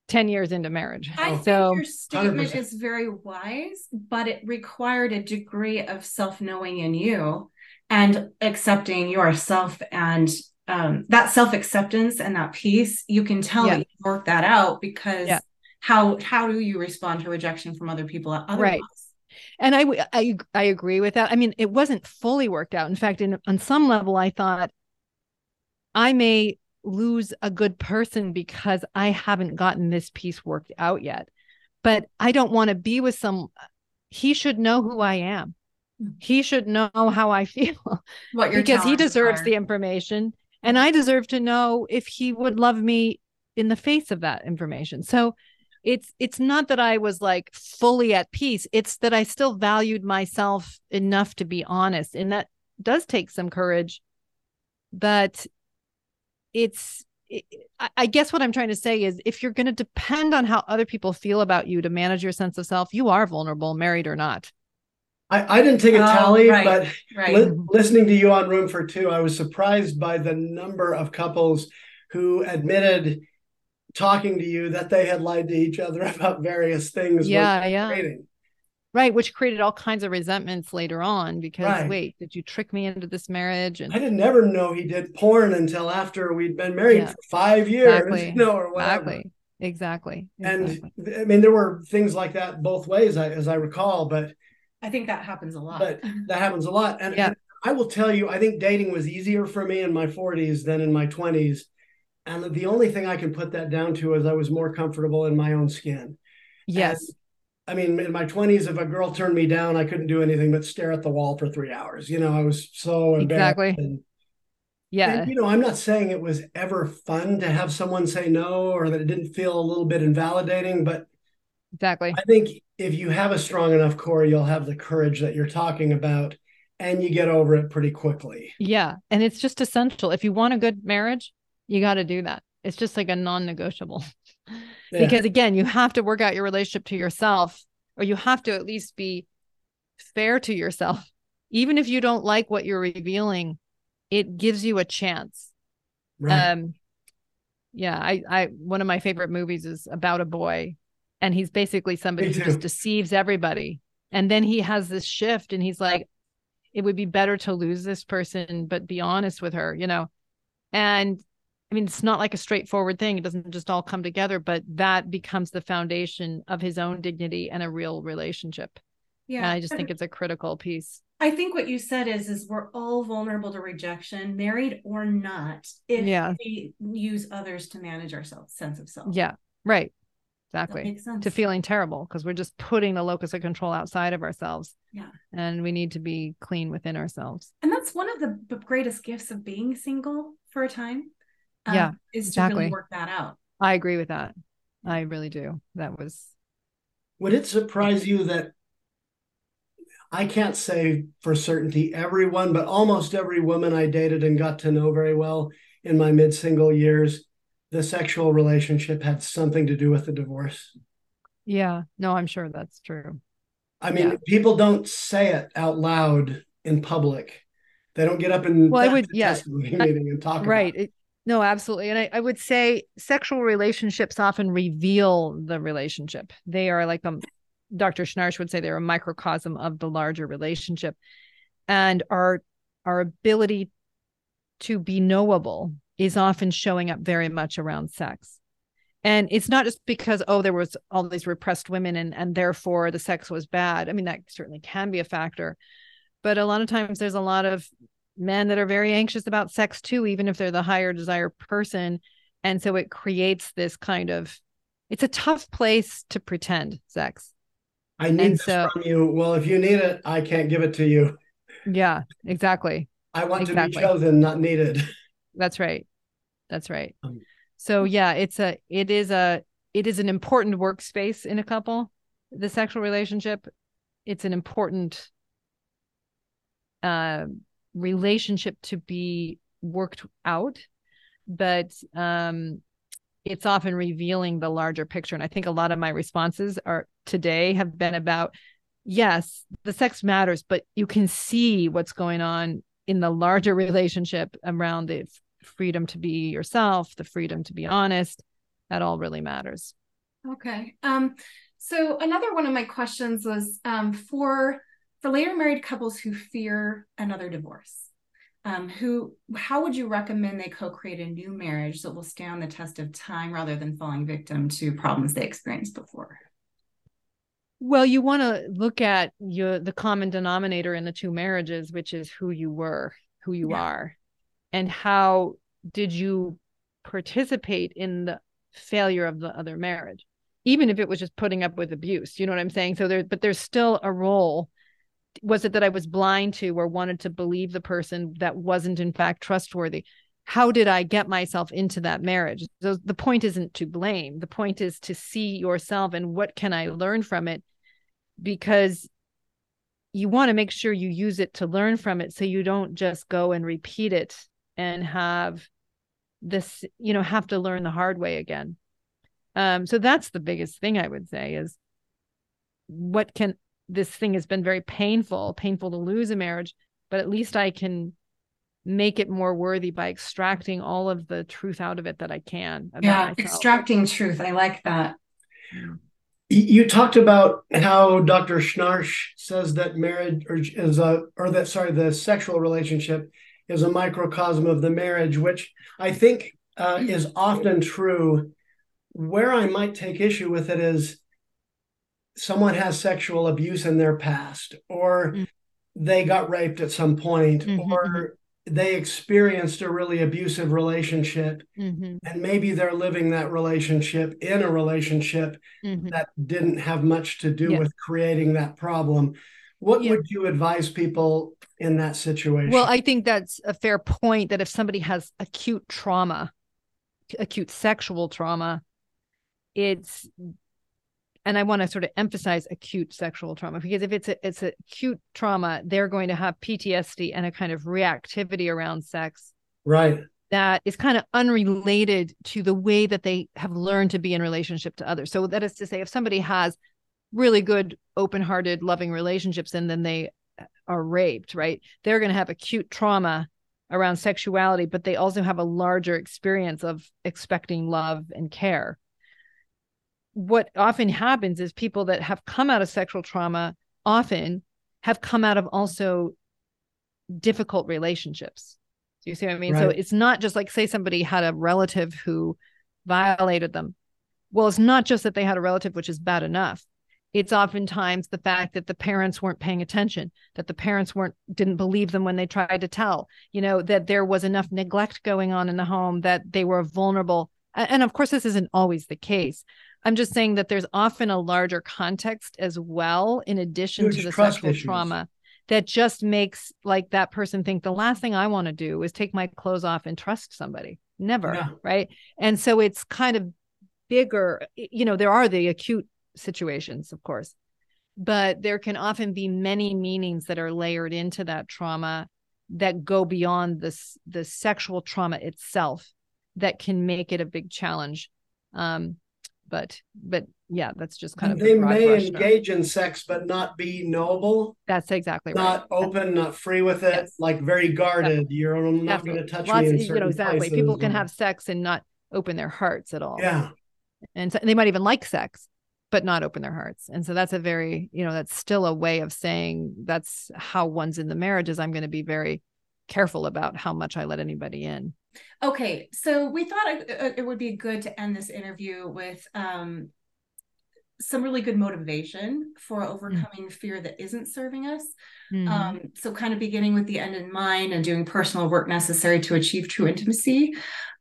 10 years into marriage. I so, think your statement 100%. is very wise, but it required a degree of self knowing in you and accepting yourself and um, that self acceptance and that peace. You can tell yeah. that you work that out because yeah. how how do you respond to rejection from other people otherwise? Right. And I, I I agree with that. I mean, it wasn't fully worked out. In fact, in on some level, I thought I may lose a good person because I haven't gotten this piece worked out yet. But I don't want to be with some he should know who I am. Hmm. He should know how I feel. What because he deserves are. the information and I deserve to know if he would love me in the face of that information. So it's it's not that I was like fully at peace. It's that I still valued myself enough to be honest. And that does take some courage. But it's I guess what I'm trying to say is if you're going to depend on how other people feel about you to manage your sense of self, you are vulnerable, married or not. I, I didn't take a oh, tally, right, but right. Li- listening to you on Room for Two, I was surprised by the number of couples who admitted talking to you that they had lied to each other about various things. Yeah, yeah. Dating. Right, which created all kinds of resentments later on because right. wait, did you trick me into this marriage? And I didn't never know he did porn until after we'd been married yeah. for five years, exactly. you know, or whatever. Exactly. Exactly. And. I mean, there were things like that both ways, as I recall. But I think that happens a lot. But that happens a lot. And, Yeah. and I will tell you, I think dating was easier for me in my 40s than in my 20s. And the only thing I can put that down to is I was more comfortable in my own skin. Yes. I mean, in my 20s, if a girl turned me down, I couldn't do anything but stare at the wall for three hours. You know, I was so embarrassed. Exactly. And, yeah. and, you know, I'm not saying it was ever fun to have someone say no or that it didn't feel a little bit invalidating, but exactly. I think if you have a strong enough core, you'll have the courage that you're talking about and you get over it pretty quickly. Yeah. And it's just essential. If you want a good marriage, you got to do that. It's just like a non negotiable. Yeah. Because again, you have to work out your relationship to yourself, or you have to at least be fair to yourself. Even if you don't like what you're revealing, it gives you a chance. right. Um, yeah, I, I, one of my favorite movies is about a boy, and he's basically somebody who just deceives everybody, and then he has this shift, and he's like, it would be better to lose this person, but be honest with her, you know, and. I mean, it's not like a straightforward thing. It doesn't just all come together, but that becomes the foundation of his own dignity and a real relationship. yeah, And I just think it's a critical piece. I think what you said is is we're all vulnerable to rejection, married or not, if Yeah. we use others to manage our self sense of self. Yeah, right. Exactly. to feeling terrible because we're just putting the locus of control outside of ourselves. Yeah. And we need to be clean within ourselves. and that's one of the greatest gifts of being single for a time. Um, Yeah, is to exactly. really work that out. I agree with that. I really do. That was Would it surprise you that I can't say for certainty everyone, but almost every woman I dated and got to know very well in my mid single years, the sexual relationship had something to do with the divorce? yeah. No, I'm sure that's true. I mean, Yeah. people don't say it out loud in public. They don't get up and Well, I would- at the yeah. meeting and talk Right. about it. It, no, absolutely. And I, I would say sexual relationships often reveal the relationship. They are like um, a Dr. Schnarch would say they're a microcosm of the larger relationship. And our our ability to be knowable is often showing up very much around sex. And it's not just because, oh, there was all these repressed women and and therefore the sex was bad. I mean, that certainly can be a factor. But a lot of times there's a lot of men that are very anxious about sex too, even if they're the higher desire person. And so it creates this kind of it's a tough place to pretend sex. I need And this so- from you. Well, if you need it, I can't give it to you. Yeah, exactly. I want to Exactly. be chosen, not needed. That's right. That's right. Um, So yeah, it's a it is a it is an important workspace in a couple. The sexual relationship, it's an important uh relationship to be worked out, but um it's often revealing the larger picture. And I think a lot of my responses are today have been about yes, the sex matters, but you can see what's going on in the larger relationship around the freedom to be yourself, the freedom to be honest. That all really matters. Okay. Um, so another one of my questions was um, for for later married couples who fear another divorce. Um, who how would you recommend they co-create a new marriage that will stand the test of time rather than falling victim to problems they experienced before? Well, you want to look at your the common denominator in the two marriages, which is who you were, who you Yeah. are, and how did you participate in the failure of the other marriage, even if it was just putting up with abuse. You know what I'm saying? So there, but there's still a role. Was it that I was blind to or wanted to believe the person that wasn't in fact trustworthy? How did I get myself into that marriage? So the point isn't to blame. The point is to see yourself and what can I learn from it because you want to make sure you use it to learn from it so you don't just go and repeat it and have this you know have to learn the hard way again um so that's the biggest thing i would say is what can this thing has been very painful painful to lose a marriage but at least i can make it more worthy by extracting all of the truth out of it that i can Yeah, myself. extracting truth. I like that. You talked about how Dr. Schnarch says that marriage or is a or that sorry the sexual relationship is a microcosm of the marriage, which I think uh, is often true. Where I might take issue with it is someone has sexual abuse in their past, or Mm. they got raped at some point, Mhm, or they experienced a really abusive relationship, Mhm, and maybe they're living that relationship in a relationship mhm. that didn't have much to do Yes. with creating that problem. What Yeah. would you advise people in that situation? Well, I think that's a fair point that if somebody has acute trauma, acute sexual trauma, it's and I want to sort of emphasize acute sexual trauma because if it's a it's a acute trauma, they're going to have PTSD and a kind of reactivity around sex right. that is kind of unrelated to the way that they have learned to be in relationship to others. So that is to say if somebody has really good open-hearted loving relationships and then they are raped, right? They're going to have acute trauma around sexuality, but they also have a larger experience of expecting love and care. What often happens is people that have come out of sexual trauma often have come out of also difficult relationships. Do you see what I mean? So it's not just like, say, somebody had a relative who violated them. Well, it's not just that they had a relative, which is bad enough. It's oftentimes the fact that the parents weren't paying attention, that the parents weren't didn't believe them when they tried to tell, you know, that there was enough neglect going on in the home that they were vulnerable. And of course, this isn't always the case. I'm just saying that there's often a larger context as well, in addition Huge to the sexual issues. trauma, that just makes like that person think the last thing I want to do is take my clothes off and trust somebody. Never. Yeah. Right. And so it's kind of bigger. You know, there are the acute situations, of course, but there can often be many meanings that are layered into that trauma that go beyond this the sexual trauma itself that can make it a big challenge. Um, but but yeah, that's just kind And of they may engage in sex, but not be noble, That's exactly right. not open, not free with it, Yes. like very guarded. You're not going to touch Lots, me in you certain know, exactly. places People can have sex and not open their hearts at all. Yeah. and so they might even like sex but not open their hearts and so that's a very you know that's still a way of saying that's how one's in the marriage is i'm going to be very careful about how much i let anybody in Okay, so we thought it, would be good to end this interview with um, some really good motivation for overcoming fear that isn't serving us. Mm-hmm. Um, so, kind of beginning with the end in mind and doing personal work necessary to achieve true intimacy,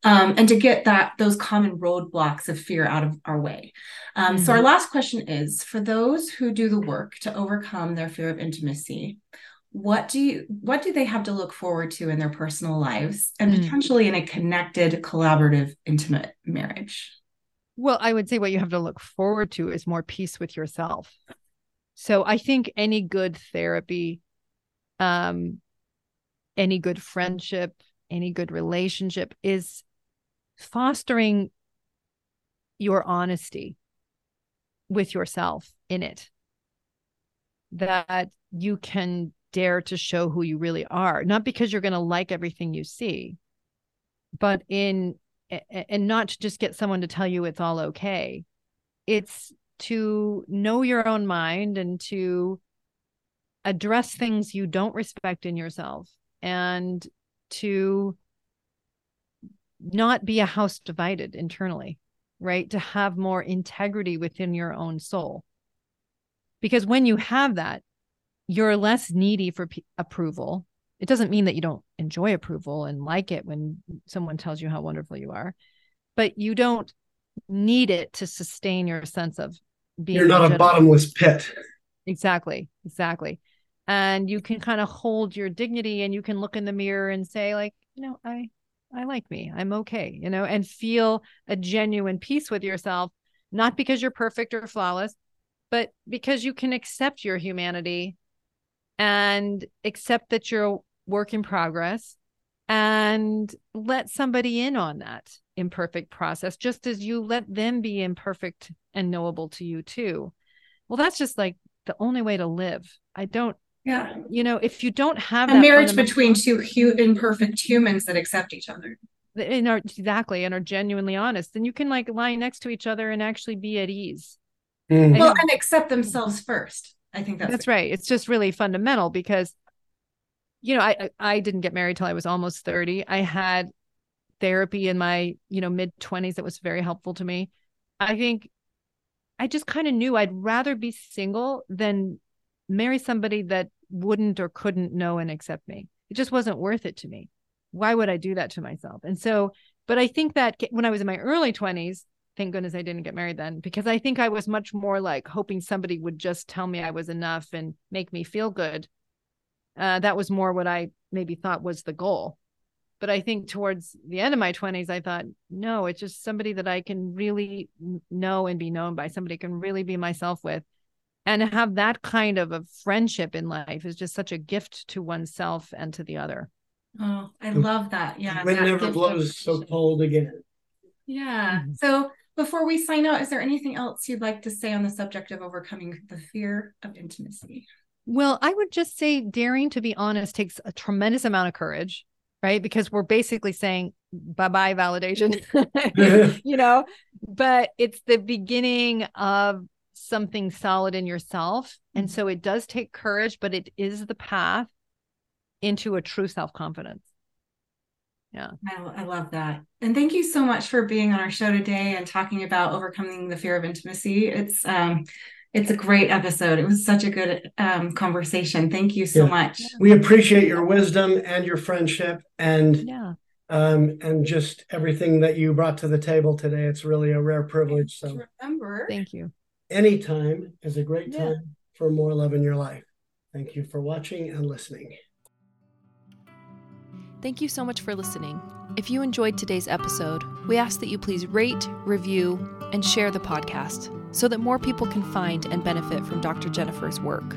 um, and to get that those common roadblocks of fear out of our way. Um, So, our last question is: for those who do the work to overcome their fear of intimacy, what do you what do they have to look forward to in their personal lives and Mm. potentially in a connected, collaborative, intimate marriage? well i would say what you have to look forward to is more peace with yourself so i think any good therapy um any good friendship any good relationship is fostering your honesty with yourself in it that you can dare to show who you really are not because you're going to like everything you see but in and not to just get someone to tell you it's all okay. It's to know your own mind and to address things you don't respect in yourself and to not be a house divided internally right? To have more integrity within your own soul. Because when you have that you're less needy for p- approval. It doesn't mean that you don't enjoy approval and like it when someone tells you how wonderful you are but you don't need it to sustain your sense of being You're not a bottomless pit. exactly exactly. And you can kind of hold your dignity and you can look in the mirror and say like you know i i like me. I'm okay you know and feel a genuine peace with yourself not because you're perfect or flawless but because you can accept your humanity and accept that you're a work in progress and let somebody in on that imperfect process just as you let them be imperfect and knowable to you too well that's just like the only way to live i don't Yeah, you know if you don't have a that marriage between two hu- imperfect humans that accept each other. and are exactly and are genuinely honest then you can like lie next to each other and actually be at ease Mhm. Well, and accept themselves first. I think that's, that's, right it's just really fundamental because you know I, I didn't get married till i was almost 30 i had therapy in my you know mid 20s that was very helpful to me i think I just kind of knew I'd rather be single than marry somebody that wouldn't or couldn't know and accept me. It just wasn't worth it to me. Why would I do that to myself? And so, but I think that when I was in my early 20s, thank goodness I didn't get married then because I think I was much more like hoping somebody would just tell me I was enough and make me feel good. Uh, that was more what I maybe thought was the goal. But I think towards the end of my 20s, I thought, no, it's just somebody that I can really know and be known by, somebody I can really be myself with. And have that kind of a friendship in life is just such a gift to oneself and to the other. Oh, I love that. Yeah. It that never blows so cold again. Yeah. Mm-hmm. So before we sign out, is there anything else you'd like to say on the subject of overcoming the fear of intimacy? Well, I would just say daring to be honest takes a tremendous amount of courage, right? Because we're basically saying bye bye validation, you know, but it's the beginning of something solid in yourself. And mm-hmm. so it does take courage, but it is the path into a true self confidence. Yeah. I, I, love that. And thank you so much for being on our show today and talking about overcoming the fear of intimacy. It's um it's a great episode. It was such a good um, conversation. Thank you so yeah. much. We appreciate your wisdom and your friendship and yeah. um and just everything that you brought to the table today. It's really a rare privilege. So remember. Thank you. Anytime is a great time yeah. for more love in your life. Thank you for watching and listening. Thank you so much for listening. If you enjoyed today's episode, we ask that you please rate, review, and share the podcast so that more people can find and benefit from Dr. Jennifer's work.